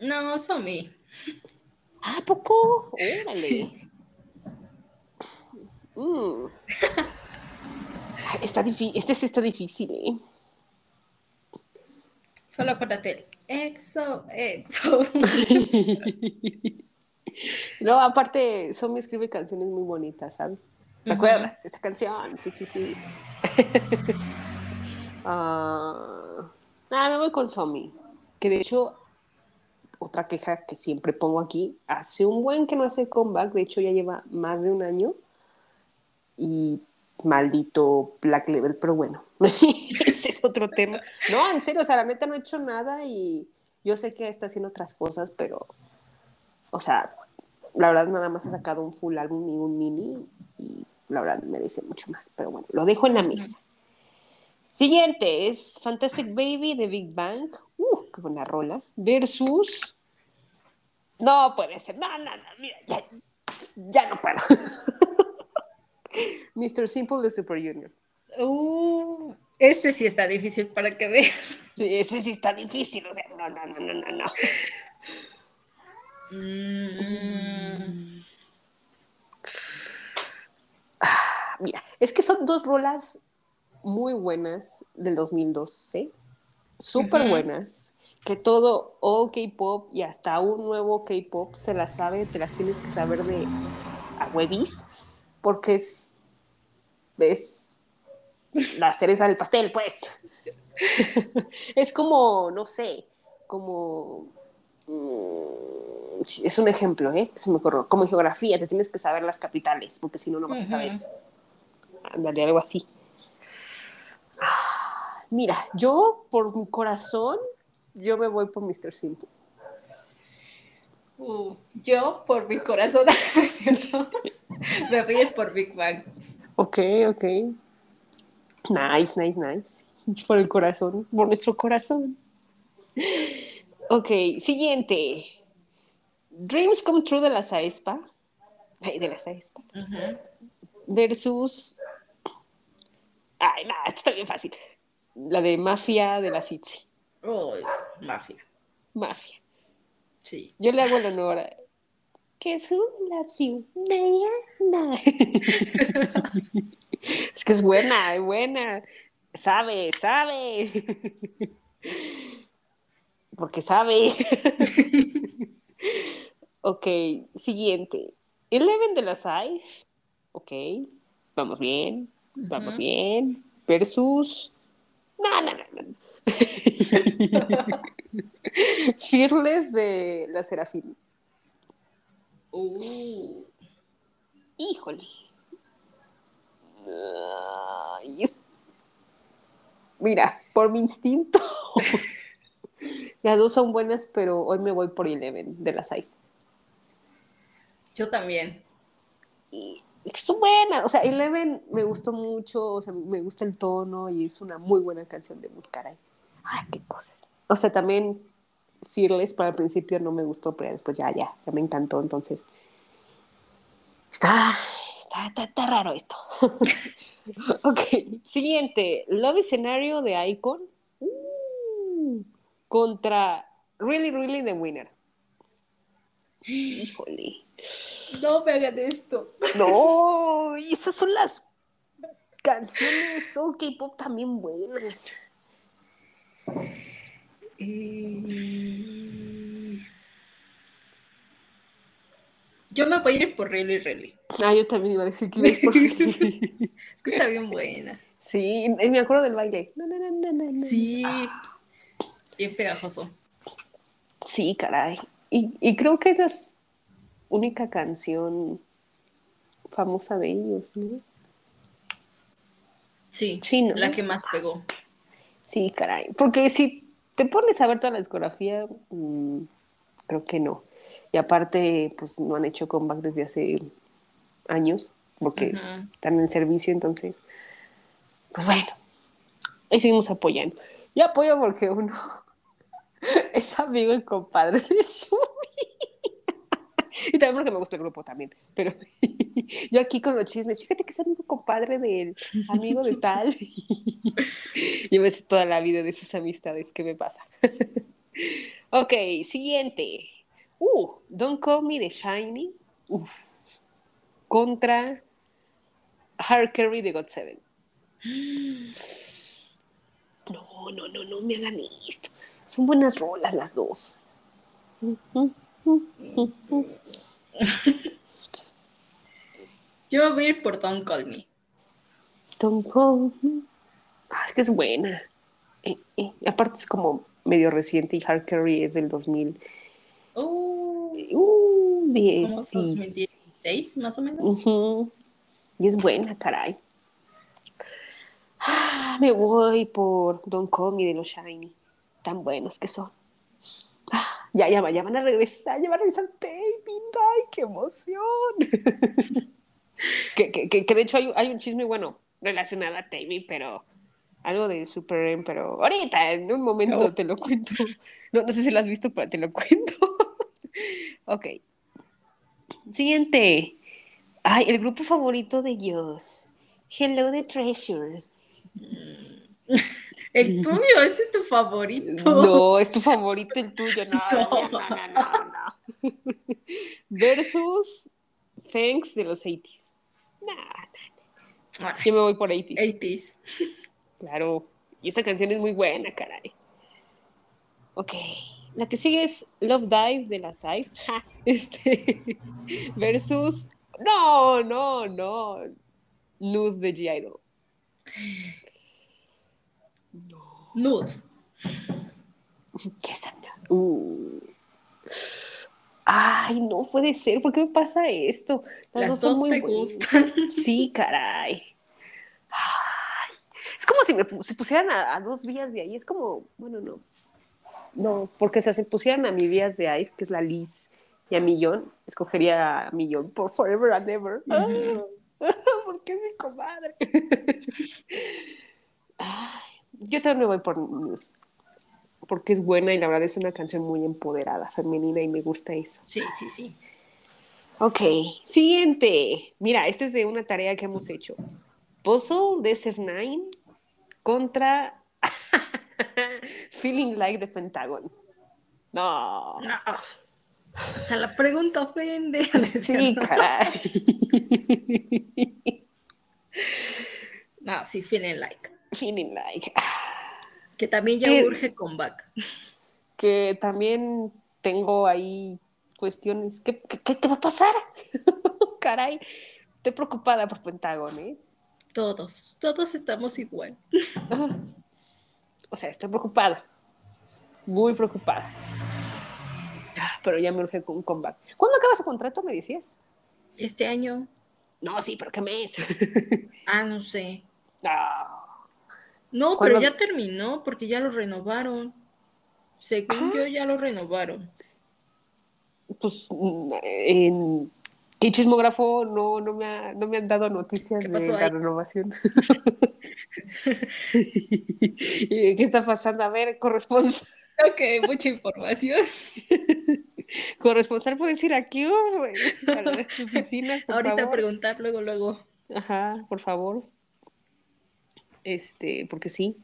No, Somi. ¿A poco? Órale. Sí. Mm. Está difícil, este sí está difícil, ¿eh? Solo acuérdate. Exo, exo. *laughs* No, aparte, Somi escribe canciones muy bonitas, ¿sabes? ¿Te acuerdas? Esa canción, sí, sí, sí. *laughs* Ah, nada, me voy con Somi. Que de hecho, otra queja que siempre pongo aquí, hace un buen que no hace comeback, de hecho ya lleva más de un año. Y maldito Black Level, pero bueno, *laughs* ese es otro tema. No, en serio, o sea, la neta no he hecho nada y yo sé que está haciendo otras cosas, pero, o sea, la verdad nada más ha sacado un full álbum y un mini y la verdad merece mucho más, pero bueno, lo dejo en la mesa. Siguiente es Fantastic Baby de Big Bang. Uh, qué buena rola. Versus. No puede ser. No, no, no. Mira, ya, ya no puedo. *laughs* Mr. Simple de Super Junior. Uh, ese sí está difícil para que veas. Sí, ese sí está difícil. O sea, no, no, no, no, no. no. Mm, Mira, es que son dos rolas muy buenas del 2012. Súper Ujú. buenas. Que todo, all K-pop y hasta un nuevo K-pop se las sabe, te las tienes que saber de a huevis, porque es, es la cereza del pastel, pues. *laughs* es como, no sé, como. mm, es un ejemplo, ¿eh? Se me ocurrió. Como en geografía, te tienes que saber las capitales, porque si no, no vas a saber. Ándale, algo así. Ah, Mira, yo por mi corazón, yo me voy por Mr. Simple. Uh, yo, por mi corazón, *laughs* ¿no es cierto? Me voy a ir por Big Bang. Ok, ok. Nice, nice, nice. Por el corazón, por nuestro corazón. Ok, siguiente. Dreams Come True de la Saespa. De la Saespa. Versus. Ay, nada, esto está bien fácil. La de Mafia de la Sitsi. Mafia. Mafia. Sí. Yo le hago el honor a. Loves you? Mariana. es que es buena, es buena. Sabe, sabe. Porque sabe. *laughs* ok, siguiente. Eleven de las hay. Ok, vamos bien, vamos bien. Versus. No, no, no, no. *laughs* Fearless de la Serafín. Uh, Híjole. Mira, por mi instinto. *laughs* Las dos son buenas, pero hoy me voy por Eleven de las hay. yo también. Y son buenas. O sea, Eleven me gustó mucho, o sea, me gusta el tono y es una muy buena canción de Mutkaray. Ay, qué cosas. O sea, también Fearless para el principio no me gustó, pero después ya, ya, ya me encantó. Entonces, está, está, está, está raro esto. *laughs* ok, siguiente. Love Scenario de Icon Uh, contra Really, Really the Winner. Híjole. No me hagan esto. No, y esas son las canciones son K-pop también buenas. Eh, Yo me voy a ir por Really Really. Ah, yo también iba a decir que iba a ir por *laughs* Es que está bien buena. Sí, me acuerdo del baile. No, no, no. Sí. Bien pegajoso. Sí, caray. Y, y creo que es la única canción famosa de ellos, ¿no? Sí, Sí, ¿no? la que más pegó. Sí, caray. Porque si te pones a ver toda la discografía, mm, creo que no. Y aparte, pues no han hecho comeback desde hace años, porque están en servicio, entonces, pues bueno, ahí seguimos apoyando. Yo apoyo porque uno *laughs* es amigo y compadre de Shumi. *laughs* Y también porque me gusta el grupo también. Pero *laughs* *laughs* yo aquí con los chismes, fíjate que es amigo compadre del amigo de tal. *laughs* Yo me sé toda la vida de sus amistades. ¿Qué me pasa? *laughs* ok, siguiente. Uh, Don't Call Me The Shiny. Uf. Contra Hard Carry de God Seven. *gasps* No, no, no, no me hagan esto. Son buenas rolas las dos. Yo voy a ir por Don't Call Me. Don't Call Me. Ah, es que es buena. Eh, eh. Aparte es como medio reciente y Hard Carry es del 2000. Uh, Uh, como 10. 2016, más o menos. Y es buena, caray. Ah, me voy por Don't Call Me de los Shiny. Tan buenos que son. Ah, ya, ya, va- ya van a regresar, ya van a regresar Taylor. ¡Ay, qué emoción! *laughs* que, que, que, de hecho hay, hay un chisme, bueno, relacionado a Taylor, pero algo de Super M, pero ahorita, en un momento te lo cuento. No, no sé si lo has visto, pero te lo *laughs* cuento. ok. Siguiente. Ay, el grupo favorito de Dios. Hello the Treasure. *laughs* El tuyo, ese es tu favorito. No, es tu favorito el tuyo. No, *laughs* No. no, no, no, no. Versus Thanks de los 80s. Nah, Ay, yo me voy por 80s. 80s. Claro. Y esta canción es muy buena, caray. Ok. La que sigue es Love Dive de la Saif. Ja, *laughs* Este. Versus. No, no, no. Nude de G-Idol. Nude. ¿Qué es esa? Uh. Ay, no puede ser. ¿Por qué me pasa esto? Las dos muy te gustan. *laughs* Sí, caray. Ay, es como si me se pusieran a, a dos vías de ahí. Es como, bueno, no. No, porque si se pusieran a mi vías de ahí, que es la Liz, y a Millón, escogería a Millón por Forever and Ever. Ujú. *laughs* Ah, porque es mi comadre. *laughs* Ay, yo también me voy por News. Porque es buena y la verdad es una canción muy empoderada, femenina, y me gusta eso. Sí, sí, sí. Ok, siguiente. Mira, esta es de una tarea que hemos hecho. Puzzle de SF9 contra *laughs* Feeling Like the Pentagon. No. No. Hasta la pregunta ofende. *laughs* Sí, caray. *laughs* No, sí, feeling like. Feeling Like. Que también ya ¿Qué? urge comeback. Que también tengo ahí cuestiones. ¿Qué, qué, qué va a pasar? *laughs* caray. Estoy preocupada por Pentagon, ¿eh? Todos, todos estamos igual. Ah. O sea, estoy preocupada. Muy preocupada. Ah, Pero ya me urge con un comeback. ¿Cuándo acaba su contrato, me decías? Este año, No, sí, pero ¿qué mes? *laughs* ah, no sé. No. No, ¿Cuándo? pero ya terminó porque ya lo renovaron. Según yo, ya lo renovaron. Pues mm, en ¿Qué chismógrafo no, no, me ha- no me han dado noticias ¿Qué de la renovación? *laughs* ¿Qué está pasando? A ver, corresponsal, Ok, mucha información. *laughs* corresponsal puedes ir aquí o a las *laughs* oficinas, por Ahorita favor? preguntar, luego, luego. Ajá, por favor. Este, porque sí.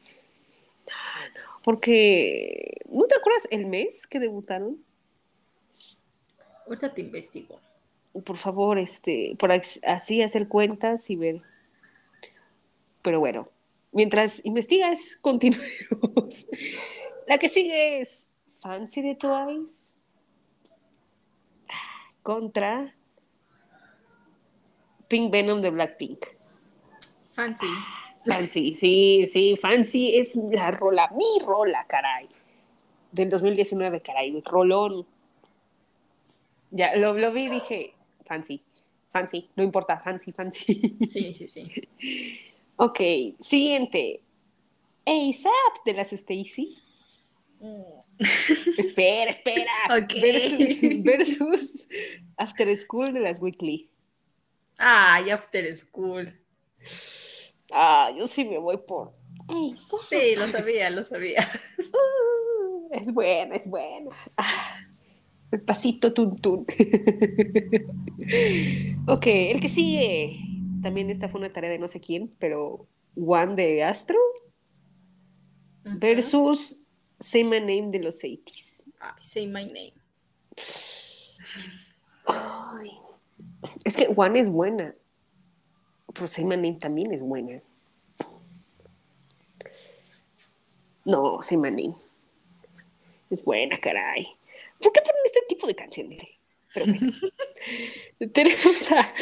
Porque, ¿no te acuerdas el mes que debutaron? Ahorita te investigo. Por favor, este, por así hacer cuentas y ver. Pero bueno, mientras investigas, *laughs* continuemos. La que sigue es Fancy de Twice contra Pink Venom de Blackpink. Fancy. Fancy, sí, sí, Fancy es la rola, mi rola, caray. del 2019, caray, rolón. Ya, lo, lo vi y dije, fancy, fancy, no importa, fancy, fancy. Sí, sí, sí. *laughs* ok, siguiente. ASAP de las Stacy. *laughs* Espera, espera. Ok. Versus, versus After School de las Weekly. Ay, After School. Ah, yo sí me voy por. Sí, lo sabía, lo sabía. Uh, *laughs* es buena, es buena. Ah, el pasito tun tun. *laughs* ok, el que sigue. También esta fue una tarea de no sé quién, pero One de Astro versus Say My Name de los 80s. Ay, say my name. Ay, es que One es buena. My Name también es buena. No, Name. Es buena, caray. ¿Por qué ponen este tipo de canciones? Pero bueno. *laughs* Tenemos a,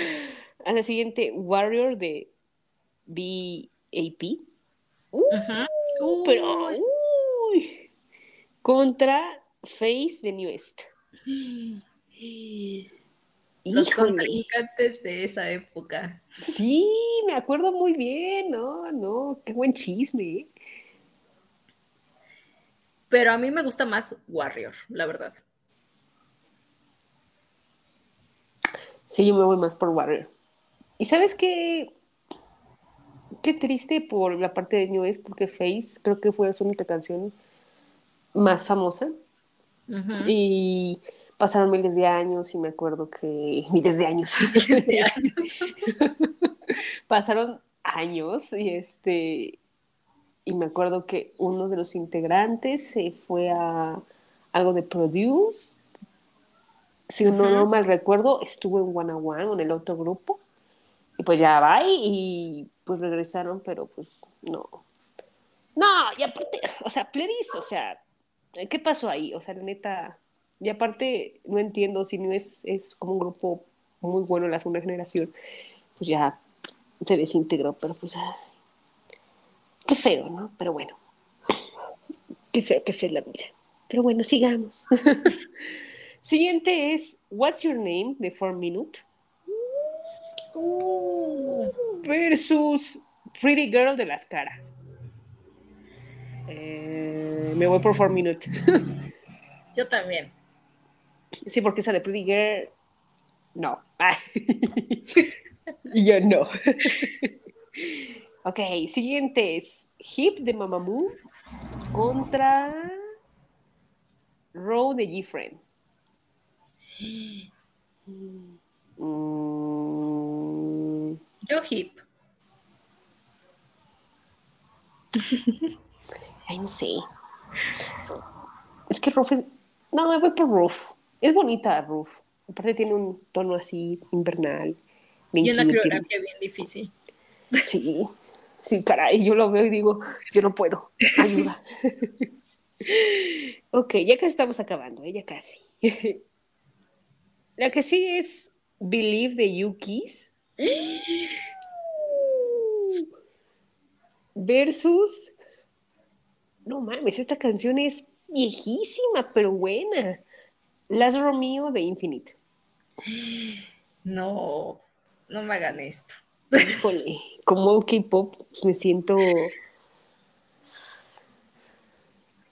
a la siguiente Warrior de BAP. Uh, uy, contra Face de Newest. *gasps* *gasps* *gasps* Los contrincantes de esa época. Sí, me acuerdo muy bien, no, no, qué buen chisme. Pero a mí me gusta más Warrior, la verdad. Sí, yo me voy más por Warrior. ¿Y sabes qué? Qué triste por la parte de New porque Face creo que fue su única canción más famosa. Y pasaron miles de años y me acuerdo que... *laughs* Miles de años. *laughs* *laughs* pasaron años y este... Y me acuerdo que uno de los integrantes se fue a algo de Produce. Si no, mal recuerdo, estuvo en One on One, en el otro grupo. Y pues ya va y pues regresaron, pero pues no. No, y aparte, o sea, Pledis, o sea, ¿qué pasó ahí? O sea, la neta, y aparte no entiendo si no es, es como un grupo muy bueno en la segunda generación, pues ya se desintegró, pero pues, qué feo, ¿no? Pero bueno, qué feo, qué feo es la vida. Pero bueno, sigamos. *laughs* Siguiente es What's Your Name de 4 Minute Uh, versus Pretty Girl de las Cara. Eh, me voy por 4 Minute. yo también. Sí, porque esa de Pretty Girl, no. *laughs* Y yo no. *laughs* ok, siguiente es Hip de Mamamoo contra Row de G-Friend. Mm, Yo hip. *laughs* ay, no sé. Es que Roof es... No, me voy por Roof. Es bonita Roof. Aparte tiene un tono así invernal. bien Y una coreografía bien difícil. Sí, sí, caray, yo lo veo y digo, yo no puedo, ayuda. *laughs* ok, ya casi estamos acabando, ¿eh? ya casi. La que sigue es Believe de Yukis versus, no mames, esta canción es viejísima, pero buena. Las Romeo de Infinite. No, no me hagan esto. Híjole, como K-pop pues, me siento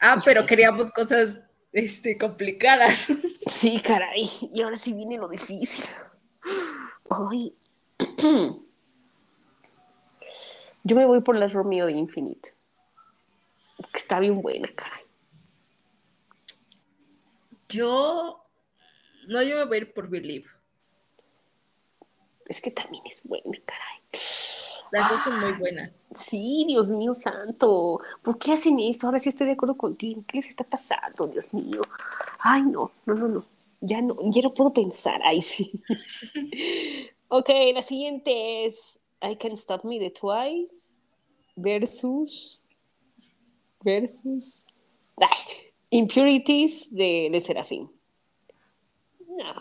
Ah, pero queríamos cosas este, complicadas. Sí, caray. Y ahora sí viene lo difícil. Ay. Yo me voy por las Romeo de Infinite. Está bien buena, caray. Yo. No, yo me voy a ir por Believe. Es que también es buena, caray. Las dos son muy buenas. Sí, Dios mío santo. ¿Por qué hacen esto? Ahora sí estoy de acuerdo contigo. ¿Qué les está pasando, Dios mío? Ay, no, no, no, no. Ya no, ya no puedo pensar. Ay, sí. *laughs* ok, la siguiente es I Can Stop Me de Twice versus. Versus. Ay, Impurities de Le Serafín. No,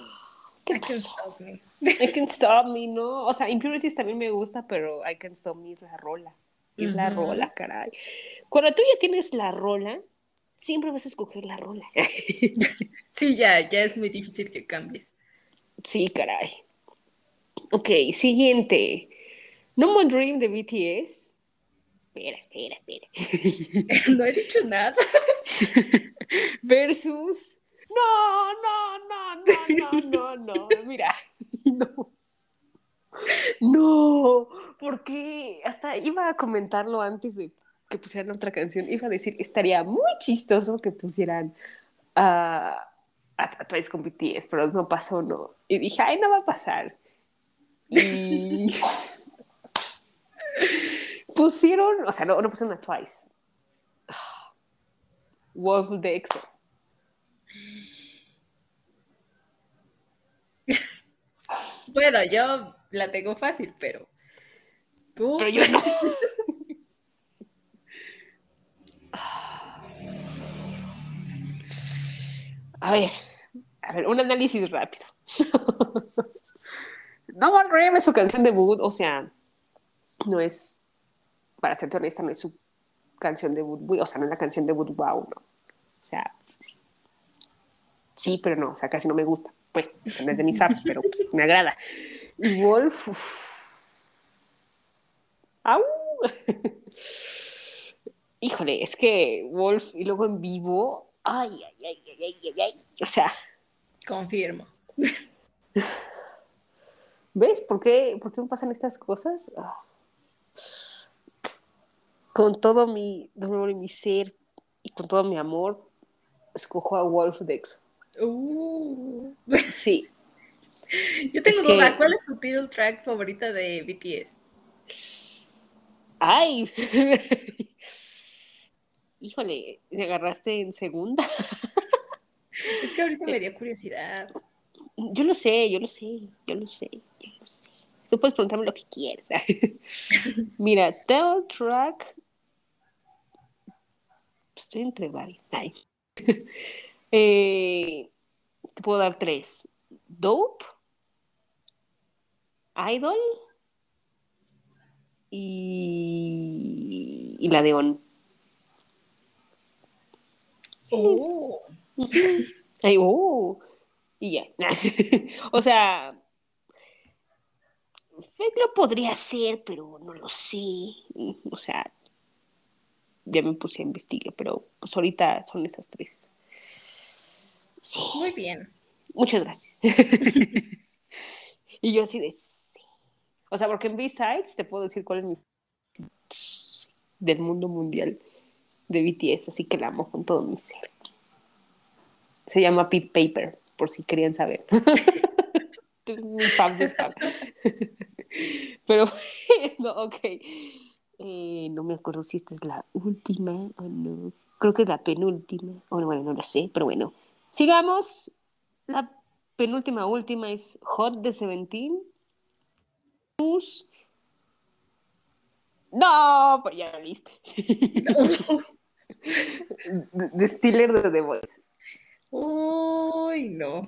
¿qué I can pasó? stop me. I Can Stop Me, ¿no? O sea, Impurities también me gusta, pero I Can Stop Me es la rola. Es la rola, caray. Cuando tú ya tienes la rola, siempre vas a escoger la rola. *laughs* Sí, ya, ya es muy difícil que cambies. sí, caray. Ok, siguiente. No More Dream de BTS. Espera, espera, espera. *laughs* No he dicho nada. *laughs* Versus. No, no, no, no, no, *laughs* no, no. Mira, no. No, porque hasta iba a comentarlo antes de que pusieran otra canción. Iba a decir, estaría muy chistoso que pusieran a, a, a Twice con BTS, pero no pasó, no. Y dije, ay, no va a pasar. Y *laughs* pusieron, o sea, no, no pusieron a Twice. Wolf de EXO. *laughs* Bueno, yo la tengo fácil, pero tú. Pero yo no. A ver, a ver, un análisis rápido. *laughs* No More Dream es su canción debut, o sea, no es, para serte honesta, no es su canción debut, o sea, no es la canción debut, wow, no. O sea, sí, pero no, o sea, casi no me gusta. Pues, no es de mis faves, pero pues, me agrada. Y Wolf, uf. ¡Au! *laughs* Híjole, es que Wolf y luego en vivo, ay, ay, ay, ay, ay, ay, ay. O sea, Confirmo. ¿ves por qué, por qué me pasan estas cosas? Ah. Con todo mi dolor y mi ser y con todo mi amor, escojo a Wolf Dex. Uh. *laughs* Sí, Yo tengo Es que- duda, ¿cuál es tu title track favorita de BTS? ay. *laughs* Híjole, me agarraste en segunda. *laughs* Es que ahorita me dio curiosidad. Yo lo sé, yo lo sé, yo lo sé, yo lo sé. Tú puedes preguntarme lo que quieras. Mira, title track. Estoy entre varios. Ay. *laughs* Eh, te puedo dar tres. Dope, Idol y, y la de On. Oh. *laughs* Ay, oh. Y ya. *laughs* o sea, Fake lo podría ser, pero no lo sé. O sea, ya me puse a investigar, pero pues ahorita son esas tres. Sí, Muy bien. muchas gracias. *laughs* y yo así de sí. O sea, porque en B-Sides te puedo decir cuál es mi del mundo mundial de BTS, así que la amo con todo mi ser. Se llama Pete Paper, por si querían saber. *laughs* *laughs* mi fan, mi fan. Pero, no, ok. Eh, no me acuerdo si esta es la última o no. Creo que es la penúltima. O bueno, no lo sé, pero bueno. Sigamos. La penúltima, última es Hot de Seventeen. No, pues ya la liste. *laughs* The Stiller de The Voice. Uy, no.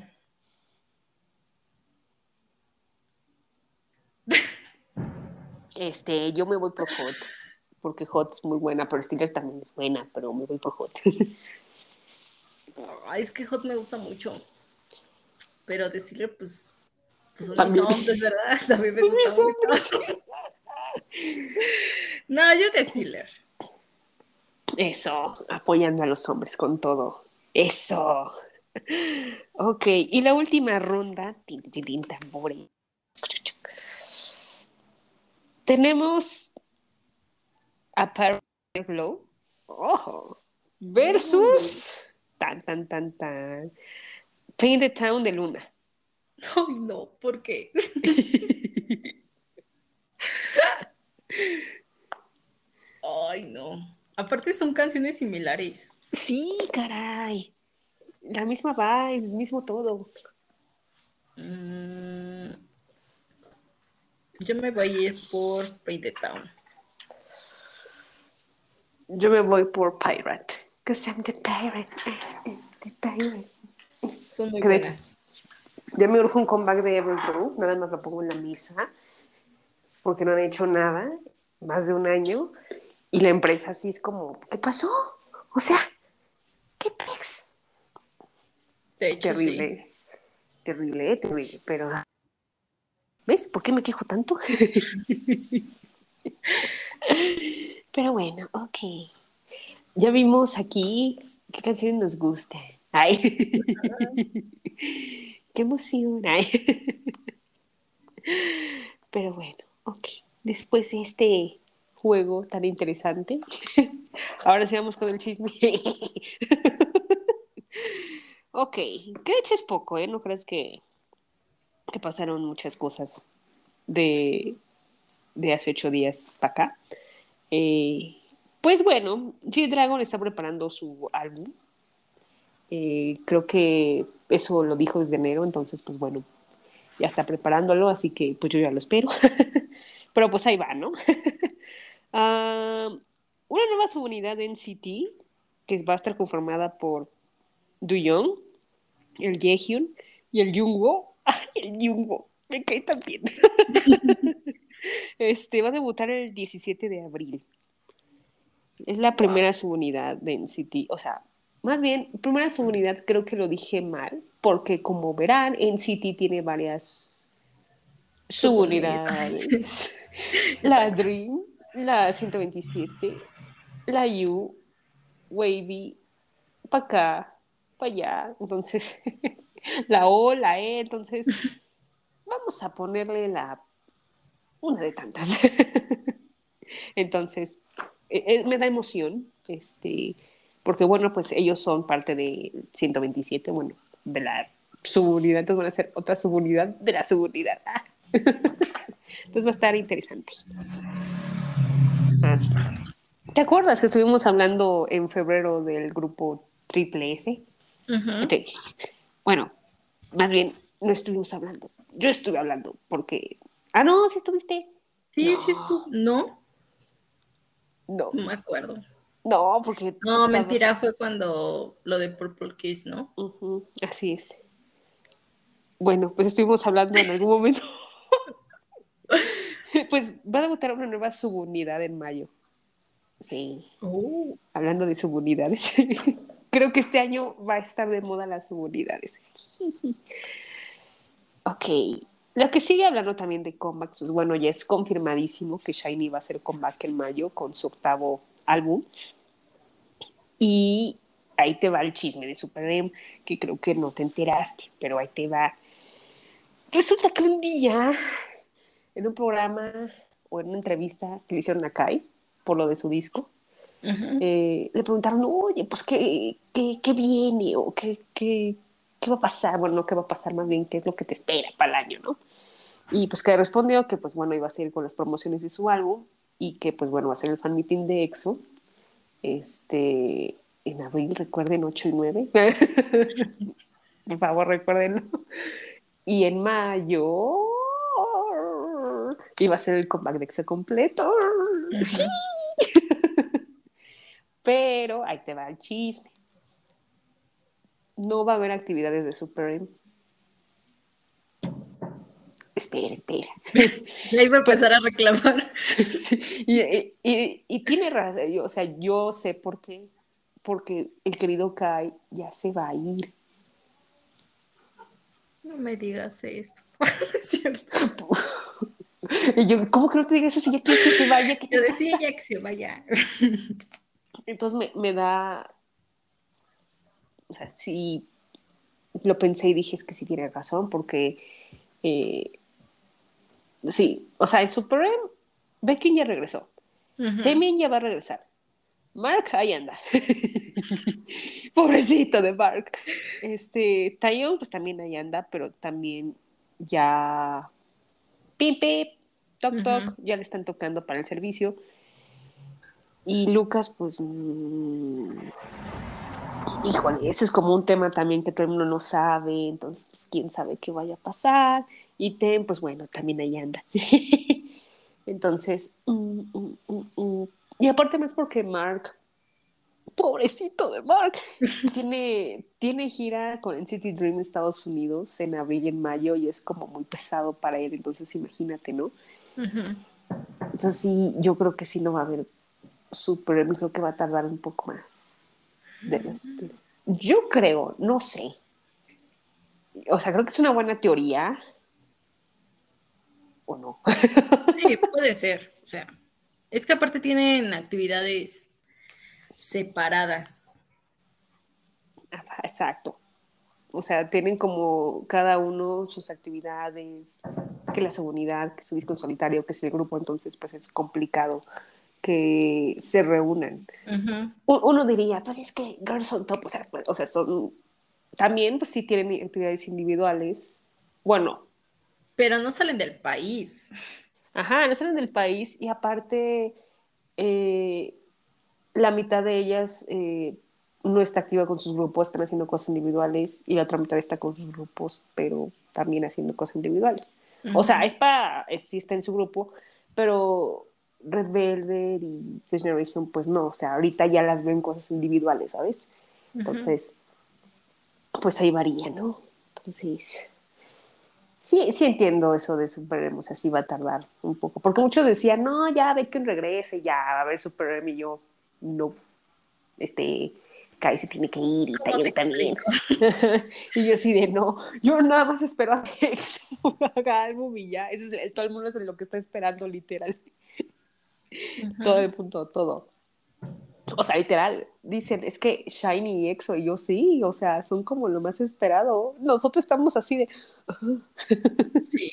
Este, yo me voy por Hot, porque Hot es muy buena, pero Stiller también es buena, pero me voy por Hot. Ay, es que Hot me gusta mucho. Pero decirle, pues, pues son También. mis hombres, ¿verdad? *laughs* También me gusta mucho. *laughs* No, yo de Stiller. Eso, apoyando a los hombres con todo. Eso. Ok, y la última ronda, tin, tin, tin, tambores. Tenemos a Glow ojo, versus tan, tan, tan, tan. Paint the Town de Luna. Ay, no, ¿por qué? Ay, no. Aparte son canciones similares. Sí, caray. La misma vibe, el mismo todo. Mm, yo me voy a ir por Painted Town. Yo me voy por Pirate. Because I'm the pirate. I'm the pirate. Son muy buenas. Ya me urge un comeback de Everglow. Nada más lo pongo en la mesa. Porque no han hecho nada. Más de un año. Y la empresa así es como, ¿qué pasó? O sea, ¿Qué pex? De hecho, sí. Terrible. Terrible, terrible. Pero. ¿Ves? ¿Por qué me quejo tanto? *laughs* Pero bueno, ok. Ya vimos aquí qué canción nos gusta. Ay. *laughs* qué emoción. Ay. Pero bueno, ok. Después de este juego tan interesante, *laughs* ahora sí vamos con el chisme. ok, que de hecho es poco, ¿eh? No crees que, que pasaron muchas cosas de, de hace ocho días para acá. Eh, pues bueno, G-Dragon está preparando su álbum. Eh, creo que eso lo dijo desde enero, entonces pues bueno, ya está preparándolo, así que pues yo ya lo espero. *laughs* Pero pues ahí va, ¿no? *laughs* Ah, una nueva subunidad en NCT que va a estar conformada por Young, el Jaehyun y el Jungwoo. *laughs* ¡Ay, el Jungwoo! Me cae tan bien. *laughs* este, va a debutar el 17 de abril. Es la primera subunidad de NCT. O sea, más bien, primera subunidad creo que lo dije mal, porque como verán, NCT tiene varias subunidades. La Dream, la 127, la U, Wavy, para acá, para allá. Entonces, *laughs* *laughs* la O, la E, entonces, vamos a ponerle la una de tantas. *laughs* entonces, eh, eh, me da emoción, este, porque bueno, pues ellos son parte de 127, bueno, de la subunidad, entonces van a ser otra subunidad de la subunidad. *laughs* Entonces va a estar interesante. ¿Te acuerdas que estuvimos hablando en febrero del grupo Triple S? Bueno, más bien no estuvimos hablando. Yo estuve hablando porque. Ah, no, sí estuviste. Sí, No. sí, estuvo. No, No, no me acuerdo. no, porque. No, mentira, fue cuando lo de Purple Kiss, ¿no? Así es. Bueno, pues estuvimos hablando en algún momento. *laughs* pues va a debutar una nueva subunidad en mayo. Sí, Oh. hablando de subunidades. *laughs* Creo que este año va a estar de moda las subunidades. *laughs* ok. Lo que sigue hablando también de comebacks, pues bueno, ya es confirmadísimo que Shiny va a hacer comeback en mayo con su octavo álbum. Y ahí te va el chisme de Super M, que creo que no te enteraste, pero ahí te va. Resulta que un día, en un programa o en una entrevista que le hicieron a Kai por lo de su disco, Ujú. eh, le preguntaron, oye, pues, ¿qué, qué, qué viene? ¿O qué, qué, qué va a pasar? Bueno, no qué va a pasar, más bien, qué es lo que te espera para el año, ¿no? Y pues que respondió que, pues, bueno, iba a seguir con las promociones de su álbum y que, pues, bueno, va a ser el fan meeting de EXO, este, en abril, recuerden, 8 y 9. *laughs* Por favor, recuérdenlo. Y en mayo iba a ser el comeback de EXO completo. Pero ahí te va el chisme. No va a haber actividades de Super M. Espera, espera. *laughs* Ya iba a empezar a reclamar. *laughs* Sí, y, y- y- y tiene razón, yo- o sea, yo sé por qué. Porque el querido Kai ya se va a ir. No me digas eso. *laughs* Es cierto. Y yo, ¿cómo que no te digas eso si ya quieres que se vaya? ¿Qué te Yo pasa? decía ya que se vaya. Entonces me, me da. O sea, sí. Lo pensé y dije, es que sí tiene razón, porque. eh, sí, o sea, en Super M, Becky ya regresó. Damien ya va a regresar. Mark, ahí anda. *laughs* Pobrecito de Mark. Este, Taeyong, pues también ahí anda, pero también ya. Pim, pim, toc, toc, ya le están tocando para el servicio. Y Lucas, pues. mm, híjole, ese es como un tema también que todo el mundo no sabe, entonces quién sabe qué vaya a pasar. Y Ten, pues bueno, también ahí anda. *laughs* entonces, mm, mm, mm, mm. y aparte más porque Mark, pobrecito de Mark, *laughs* tiene, tiene gira con NCT Dream Estados Unidos en abril y en mayo y es como muy pesado para él, entonces imagínate, ¿no? Entonces sí, yo creo que sí no va a haber Super M, creo que va a tardar un poco más de. Yo creo, no sé. O sea, creo que es una buena teoría. ¿O no? *laughs* Sí, puede ser. O sea, es que aparte tienen actividades separadas. Exacto. O sea, tienen como cada uno sus actividades, que la seguridad, que su disco en solitario, que es el grupo, entonces pues es complicado que se reúnan. Uno diría, pues es que Girls on Top, o sea, pues, o sea, son, también pues sí tienen actividades individuales. Bueno, Pero no salen del país. Ajá, no salen del país y aparte eh, la mitad de ellas eh, no está activa con sus grupos, están haciendo cosas individuales y la otra mitad está con sus grupos, pero también haciendo cosas individuales. O sea, es para, sí está en su grupo, pero Red Velvet y First Generation, pues no, o sea, ahorita ya las ven cosas individuales, ¿sabes? Entonces, pues ahí varía, ¿no? Entonces, sí, sí entiendo eso de Super o sea, sí va a tardar un poco, porque muchos decían, no, ya ve que regrese, ya va a haber Super y yo, no, este, Kai se tiene que ir y ¿Cómo Taylor también. *laughs* y yo así de, no, yo nada más espero a que *laughs* haga álbum y ya, eso es, todo el mundo es lo que está esperando, literal, Todo el punto, todo. O sea, literal, dicen, es que Shiny y EXO, y yo sí, o sea, son como lo más esperado. Nosotros estamos así de, Sí.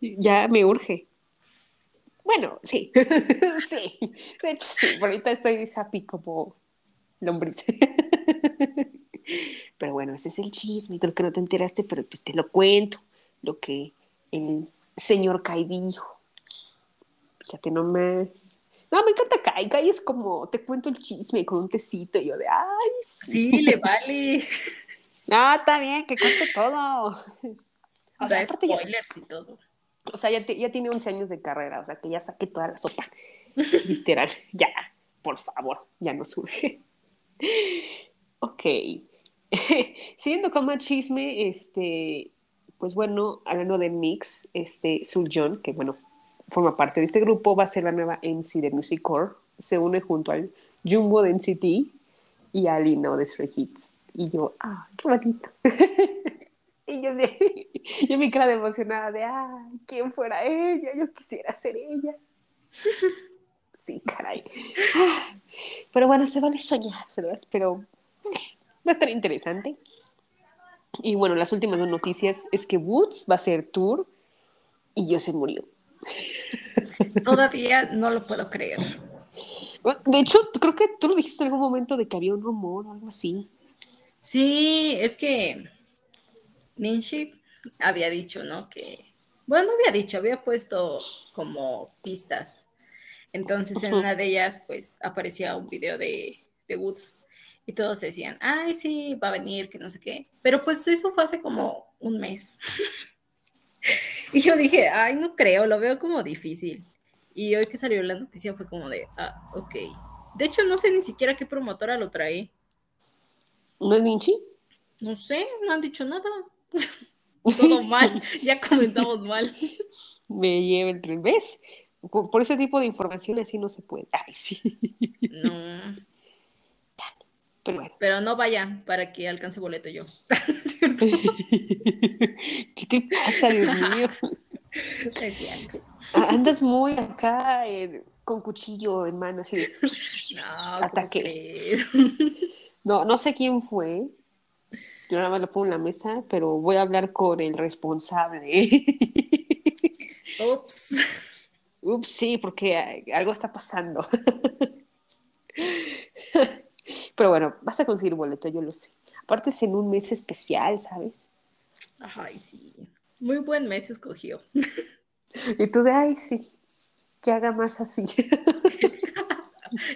*laughs* ya me urge. Bueno, sí, *laughs* sí, de hecho sí, por ahorita estoy happy como lombriz. *laughs* Pero bueno, ese es el chisme, creo que no te enteraste, pero pues te lo cuento, lo que el señor Kai dijo. Fíjate nomás. No, me encanta Kai, Kai es como, te cuento el chisme con un tecito, y yo de, ay, sí. Sí, le vale. *laughs* No, está bien, que cuente todo. O sea, Da ya- spoilers y todo. o sea, ya, ya tiene 11 años de carrera, o sea, que ya saqué toda la sopa. *laughs* Literal, ya, por favor, ya no surge. *laughs* Ok. Siguiendo con más chisme, este, pues bueno, hablando de Mix, este, Suljon, que bueno, forma parte de este grupo, va a ser la nueva MC de Music Core, se une junto al Jumbo de NCT y a Lino de Stray Kids. Y yo, ah, qué bonito. *laughs* y yo, de, *laughs* yo cara de emocionada de, ah, ¿quién fuera ella? Yo quisiera ser ella. *laughs* sí, caray. *gasps* Pero bueno, se vale soñar, ¿verdad? Pero va a estar interesante. Y bueno, las últimas dos noticias es que Woods va a hacer tour y yo se murió. *laughs* Todavía no lo puedo creer. De hecho, creo que tú lo dijiste en algún momento de que había un rumor o algo así. Sí, es que Ninshi había dicho, ¿no? Que, bueno, no había dicho, había puesto como pistas. Entonces en una de ellas, pues, aparecía un video de, de Woods y todos decían, ay, sí, va a venir, que no sé qué. Pero pues eso fue hace como un mes. *laughs* y yo dije, ay, no creo, lo veo como difícil. Y hoy que salió la noticia fue como de, ah, ok. De hecho, no sé ni siquiera qué promotora lo trae. ¿No es Vinci? No sé, no han dicho nada. *laughs* Todo mal, *laughs* ya comenzamos mal. Me lleva el tren. ¿Ves? Por por ese tipo de información así no se puede. Ay, sí. No, Pero bueno. pero no vayan para que alcance boleto yo. ¿Cierto? *laughs* ¿Qué te pasa, Dios mío? *laughs* Es cierto. Andas muy acá eh, con cuchillo en mano, así de... No, ¿cómo Ataque. *laughs* No, no sé quién fue. Yo nada más lo pongo en la mesa, pero voy a hablar con el responsable. Ups. Ups, sí, porque eh, algo está pasando. Pero bueno, vas a conseguir boleto, yo lo sé. Aparte es en un mes especial, ¿sabes? Ay, sí. Muy buen mes escogió. Y tú de, ay, sí, que haga más así. *laughs*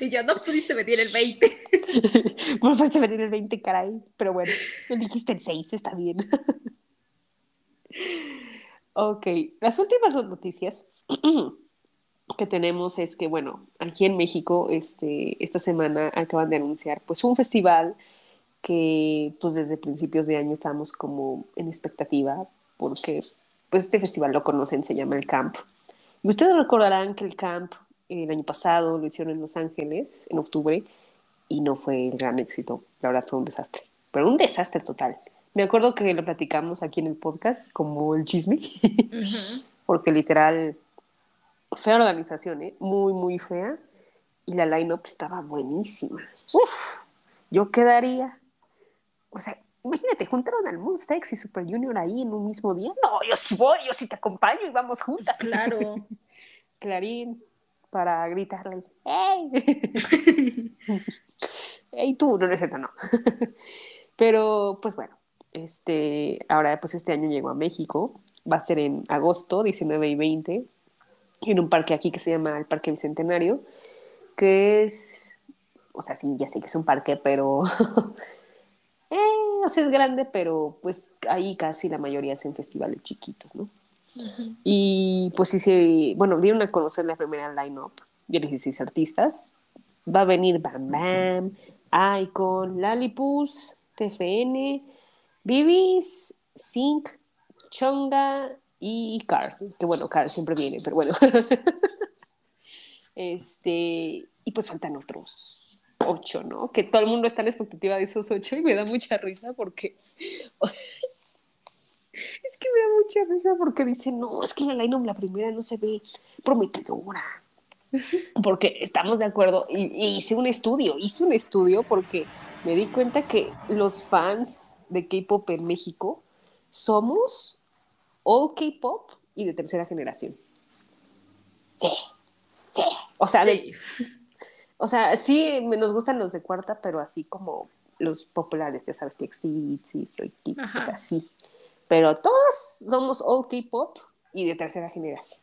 Y yo no pudiste venir el 20. Pues fuiste a venir el 20, caray. Pero bueno, me dijiste el 6, está bien. *laughs* Ok, las últimas dos noticias *clears throat* que tenemos es que, bueno, aquí en México, este, esta semana acaban de anunciar pues un festival que pues desde principios de año estábamos como en expectativa porque pues este festival lo conocen, se llama el Camp. Y ustedes recordarán que el Camp eh, el año pasado lo hicieron en Los Ángeles, en octubre, y no fue el gran éxito. La verdad fue un desastre. pero un desastre total. Me acuerdo que lo platicamos aquí en el podcast como el chisme, *laughs* Ujú. porque literal, fea organización, ¿eh? muy, muy fea, y la line-up estaba buenísima. Uf, yo quedaría, o sea, imagínate, juntaron al Monstex y Super Junior ahí en un mismo día. No, yo sí voy, yo sí te acompaño y vamos juntas. Claro. *laughs* Clarín, para gritarles, ¡Ey! *laughs* ¡Ey tú! No, no es cierto, no. *laughs* Pero, pues bueno, este, ahora pues este año llegó a México, va a ser en agosto, 19 y 20, en un parque aquí que se llama el Parque Bicentenario, que es, o sea, sí, ya sé que es un parque, pero, *laughs* eh, o sea, es grande, pero pues ahí casi la mayoría hacen festivales chiquitos, ¿no? Y pues sí, sí, bueno, dieron a conocer la primera line-up de 16 artistas. Va a venir Bam Bam, Icon, Lalipus, TFN, Bibis, Sync, Chonga y Car. Que bueno, Car siempre viene, pero bueno. *laughs* este, y pues faltan otros ocho, ¿no? Que todo el mundo está en expectativa de esos ocho y me da mucha risa porque *laughs* es que me da mucha risa porque dicen, no, es que la line la primera no se ve prometedora. *laughs* Porque estamos de acuerdo, y, y hice un estudio, hice un estudio porque me di cuenta que los fans de K-pop en México somos all K-pop y de tercera generación. Sí, sí. O sea, de- Sí. *laughs* o sea, sí me- nos gustan los de cuarta, pero así como los populares, ya sabes, TXT, Stray Kids, Ajá. o sea, sí. Pero todos somos all K-pop y de tercera generación.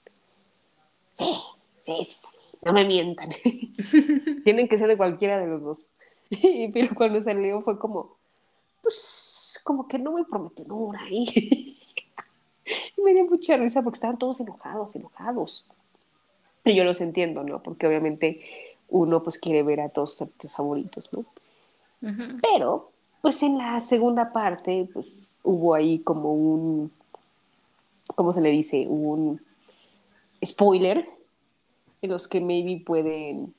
Sí, sí, sí, sí. No me mientan. *laughs* Tienen que ser de cualquiera de los dos. *laughs* Pero cuando salió fue como, pues, como que no me prometedora ahí. Me dio mucha risa porque estaban todos enojados, enojados. Y yo los entiendo, ¿no? Porque obviamente uno pues quiere ver a todos sus favoritos, ¿no? Pero, pues en la segunda parte, pues hubo ahí como un, ¿cómo se le dice? Un spoiler en los que maybe pueden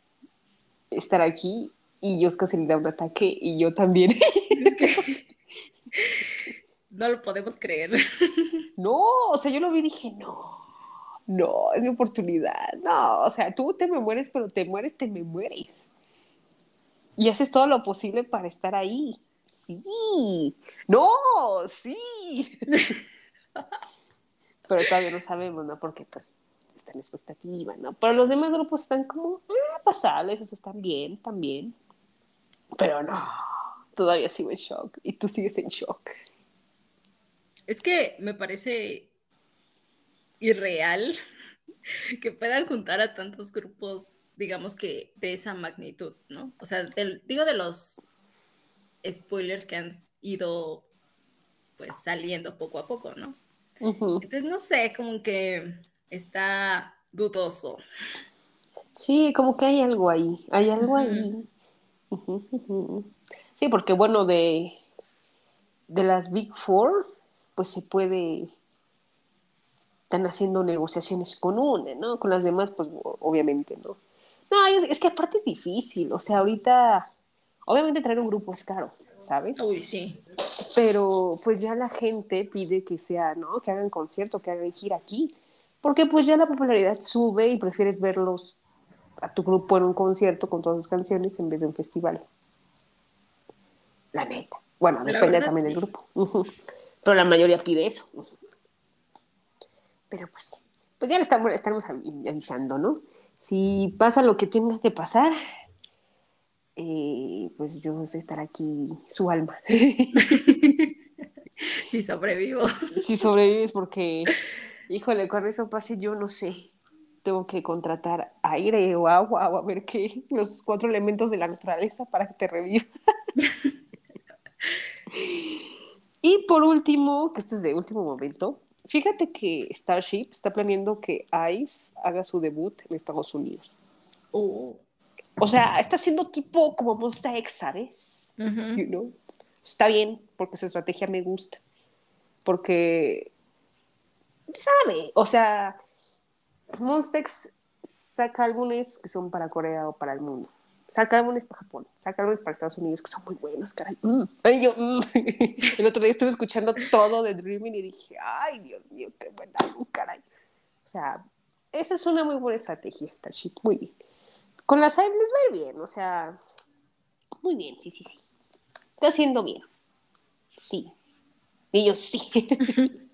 estar aquí y Yoska se le da un ataque y yo también. Es que *laughs* no lo podemos creer. *laughs* no, o sea, yo lo vi y dije, no, no, es mi oportunidad. No, o sea, tú te me mueres, pero te mueres, te me mueres. Y haces todo lo posible para estar ahí. Sí, no, sí. *laughs* pero todavía no sabemos, ¿no? Porque pues está en expectativa, ¿no? Pero los demás grupos están como ah, pasables, o sea, están bien, también. Pero no, todavía sigo en shock. Y tú sigues en shock. Es que me parece irreal *laughs* que puedan juntar a tantos grupos, digamos que de esa magnitud, ¿no? O sea, del- digo de los spoilers que han ido pues saliendo poco a poco, ¿no? Entonces, no sé, como que está dudoso. Sí, como que hay algo ahí, hay algo ahí. Sí, porque bueno, de, de las Big Four, pues se puede, están haciendo negociaciones con una, ¿no? Con las demás, pues obviamente, ¿no? No, es, es que aparte es difícil, o sea, ahorita, obviamente traer un grupo es caro, ¿sabes? Uy, sí. pero pues ya la gente pide que sea, ¿no? Que hagan concierto, que hagan gira aquí, porque pues ya la popularidad sube y prefieres verlos a tu grupo en un concierto con todas sus canciones en vez de un festival. La neta. Bueno, La depende verdad, también del grupo. Pero la mayoría pide eso. Pero pues, pues ya le estamos, estamos avi- avisando, ¿no? Si pasa lo que tenga que pasar, eh, pues yo sé estar aquí su alma. *laughs* Sí, sobrevivo. si sobrevives porque, híjole, cuando eso pase yo no sé. Tengo que contratar aire o agua o a ver qué, los cuatro elementos de la naturaleza para que te reviva. *laughs* y por último, que esto es de último momento, fíjate que Starship está planeando que IVE haga su debut en Estados Unidos. Uh, O sea, está haciendo tipo como Monsta X, ¿sabes? you know. Está bien, porque su estrategia me gusta. Porque, sabe, o sea, Monstex saca álbumes que son para Corea o para el mundo, saca álbumes para Japón, saca álbumes para Estados Unidos, que son muy buenos, caray. Mm. Ay, yo, mm. *laughs* El otro día estuve escuchando todo de Dreaming y dije, ay, Dios mío, qué buen álbum, caray. O sea, esa es una muy buena estrategia, Starship, muy bien. Con las Hive les va bien, o sea, muy bien, sí, sí, sí. Está haciendo bien. Sí. Y yo sí. *laughs*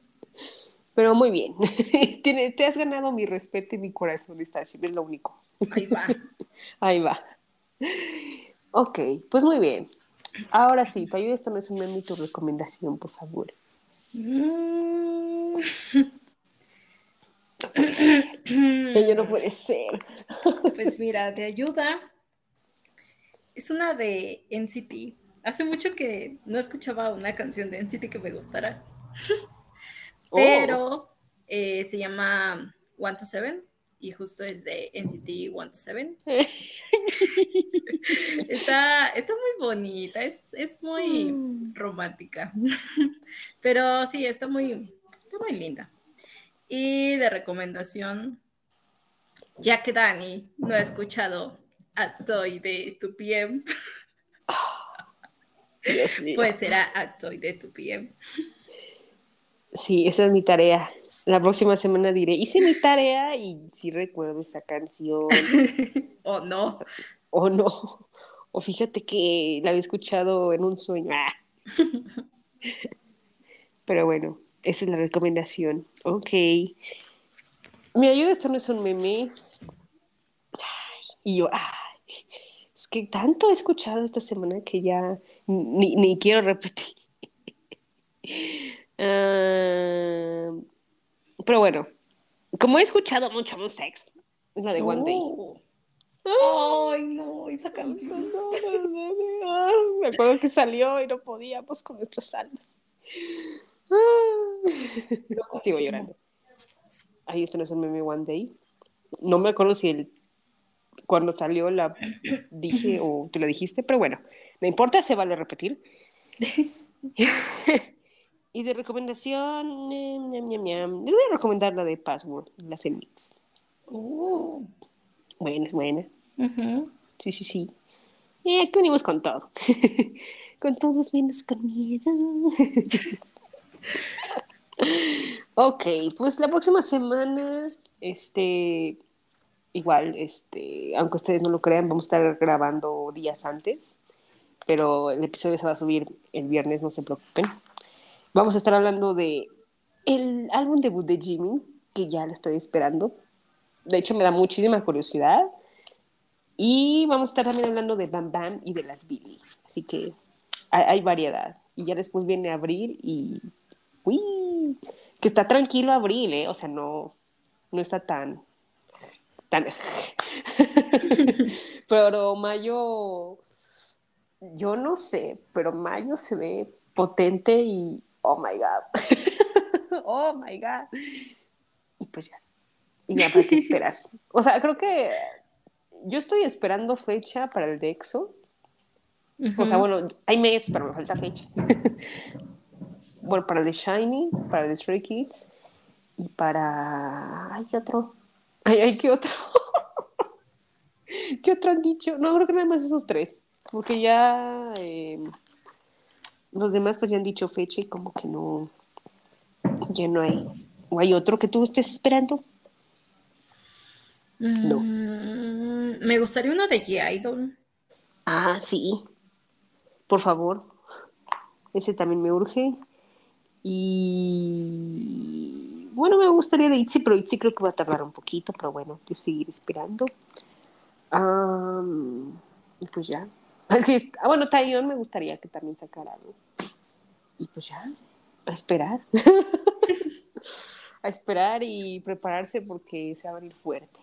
Pero muy bien. *laughs* Te has ganado mi respeto y mi corazón, Starship, es lo único. Ahí va. Ahí va. Ok, pues muy bien. Ahora sí, tu ayuda esto no es un meme y tu recomendación, por favor. Mm. *laughs* Ello no puede ser. Pues mira, de ayuda. Es una de NCT. Hace mucho que no escuchaba una canción de NCT que me gustara. Oh. Pero eh, se llama One to Seven y justo es de NCT One to Seven. *laughs* Está, está muy bonita, es, es muy romántica. *laughs* Pero sí, está muy, está muy linda. Y de recomendación, ya que Dani no ha escuchado a Toy de 2PM, Dios mío. pues será a Toy de 2PM. Sí, esa es mi tarea. La próxima semana diré, hice mi tarea y sí recuerdo esa canción. *laughs* O no. o no. O fíjate que la había escuchado en un sueño. Ah. Pero bueno, esa es la recomendación. Ok. Mi ayuda, esto no es un meme. Ay, y yo, ay, es que tanto he escuchado esta semana que ya ni, ni quiero repetir. *laughs* Ah, pero bueno, como he escuchado mucho Monsta X, es la de One Day. Oh. Ay, no, esa canción. Ah, Me acuerdo que salió y no podíamos con nuestras almas. Ah. Sigo llorando. Ahí esto no es un meme One Day. No me acuerdo si el cuando salió la dije o tú la dijiste, pero bueno, no importa, se vale repetir. *laughs* y de recomendación, ñam, ñam, ñam, ñam. les voy a recomendar la de Password, la Zenith. Oh. Buena, buena. Sí, sí, sí. Eh, aquí venimos con todo. *laughs* con todos menos con miedo. *laughs* ok, pues la próxima semana, este, igual, este, aunque ustedes no lo crean, vamos a estar grabando días antes, pero el episodio se va a subir el viernes, no se preocupen. Vamos a estar hablando de el álbum debut de Jimmy, que ya lo estoy esperando. De hecho, me da muchísima curiosidad. Y vamos a estar también hablando de Bam Bam y de las Billy. Así que hay, variedad. Y ya después viene abril y. ¡Uy! Que está tranquilo abril, ¿eh? O sea, no, no está tan. tan... *laughs* pero mayo. Yo no sé, pero mayo se ve potente y. Oh my God. *laughs* oh my God. Y pues ya. Y ya para qué esperar. *laughs* O sea, creo que yo estoy esperando fecha para el de EXO. O sea, bueno, hay mes, pero me falta fecha. *laughs* bueno, para el de Shiny, para el de Stray Kids y para... Ay, ¿qué otro? Ay, ay, ¿qué otro? ¿Qué otro han dicho? No, creo que nada más esos tres. Porque ya eh, los demás pues ya han dicho fecha y como que no... Ya no hay... ¿O hay otro que tú estés esperando? No. Mm, me gustaría uno de G-Idol. Ah, sí. Por favor. Ese también me urge. Y bueno, me gustaría de Itzy, pero Itzy creo que va a tardar un poquito, pero bueno, yo seguiré esperando. Y pues ya. Ah, bueno, Taeyeon me gustaría que también sacara algo. Y pues ya, a esperar. *laughs* a esperar y prepararse porque se va a venir fuerte.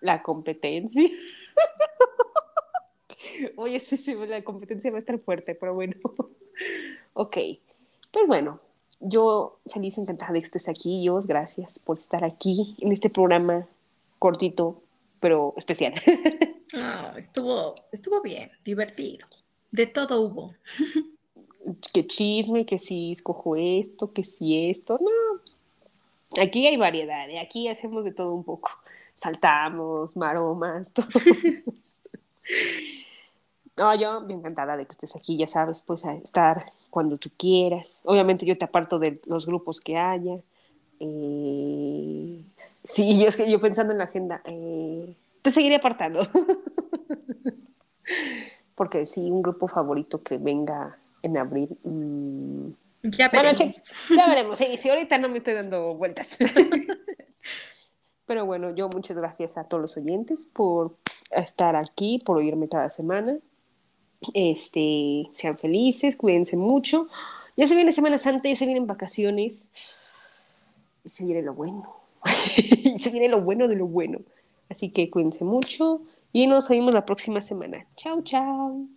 La competencia. *laughs* Oye, sí, sí, la competencia va a estar fuerte, pero bueno. *laughs* ok, pues bueno, yo feliz, encantada de que estés aquí, Dios, gracias por estar aquí en este programa cortito, pero especial. *laughs* Estuvo, estuvo bien, divertido. De todo hubo. *laughs* que chisme, que si escojo esto, que si esto, no. Aquí hay variedad, ¿eh? aquí hacemos de todo un poco. Saltamos, maromas, *laughs* todo. No, yo bien encantada de que estés aquí, ya sabes, pues a estar cuando tú quieras. Obviamente yo te aparto de los grupos que haya. Eh, sí, *laughs* yo es que yo pensando en la agenda, eh, te seguiré apartando. *laughs* Porque sí, un grupo favorito que venga en abril. mm, Ya Bueno, veremos. chicos, ya *laughs* veremos. Sí, sí, ahorita no me estoy dando vueltas. Pero bueno, yo muchas gracias a todos los oyentes por estar aquí, por oírme cada semana. Este, sean felices, cuídense mucho. Ya se viene Semana Santa, ya se vienen vacaciones y se viene lo bueno. *laughs* y se viene lo bueno de lo bueno. Así que cuídense mucho y nos oímos la próxima semana. Chao, chao.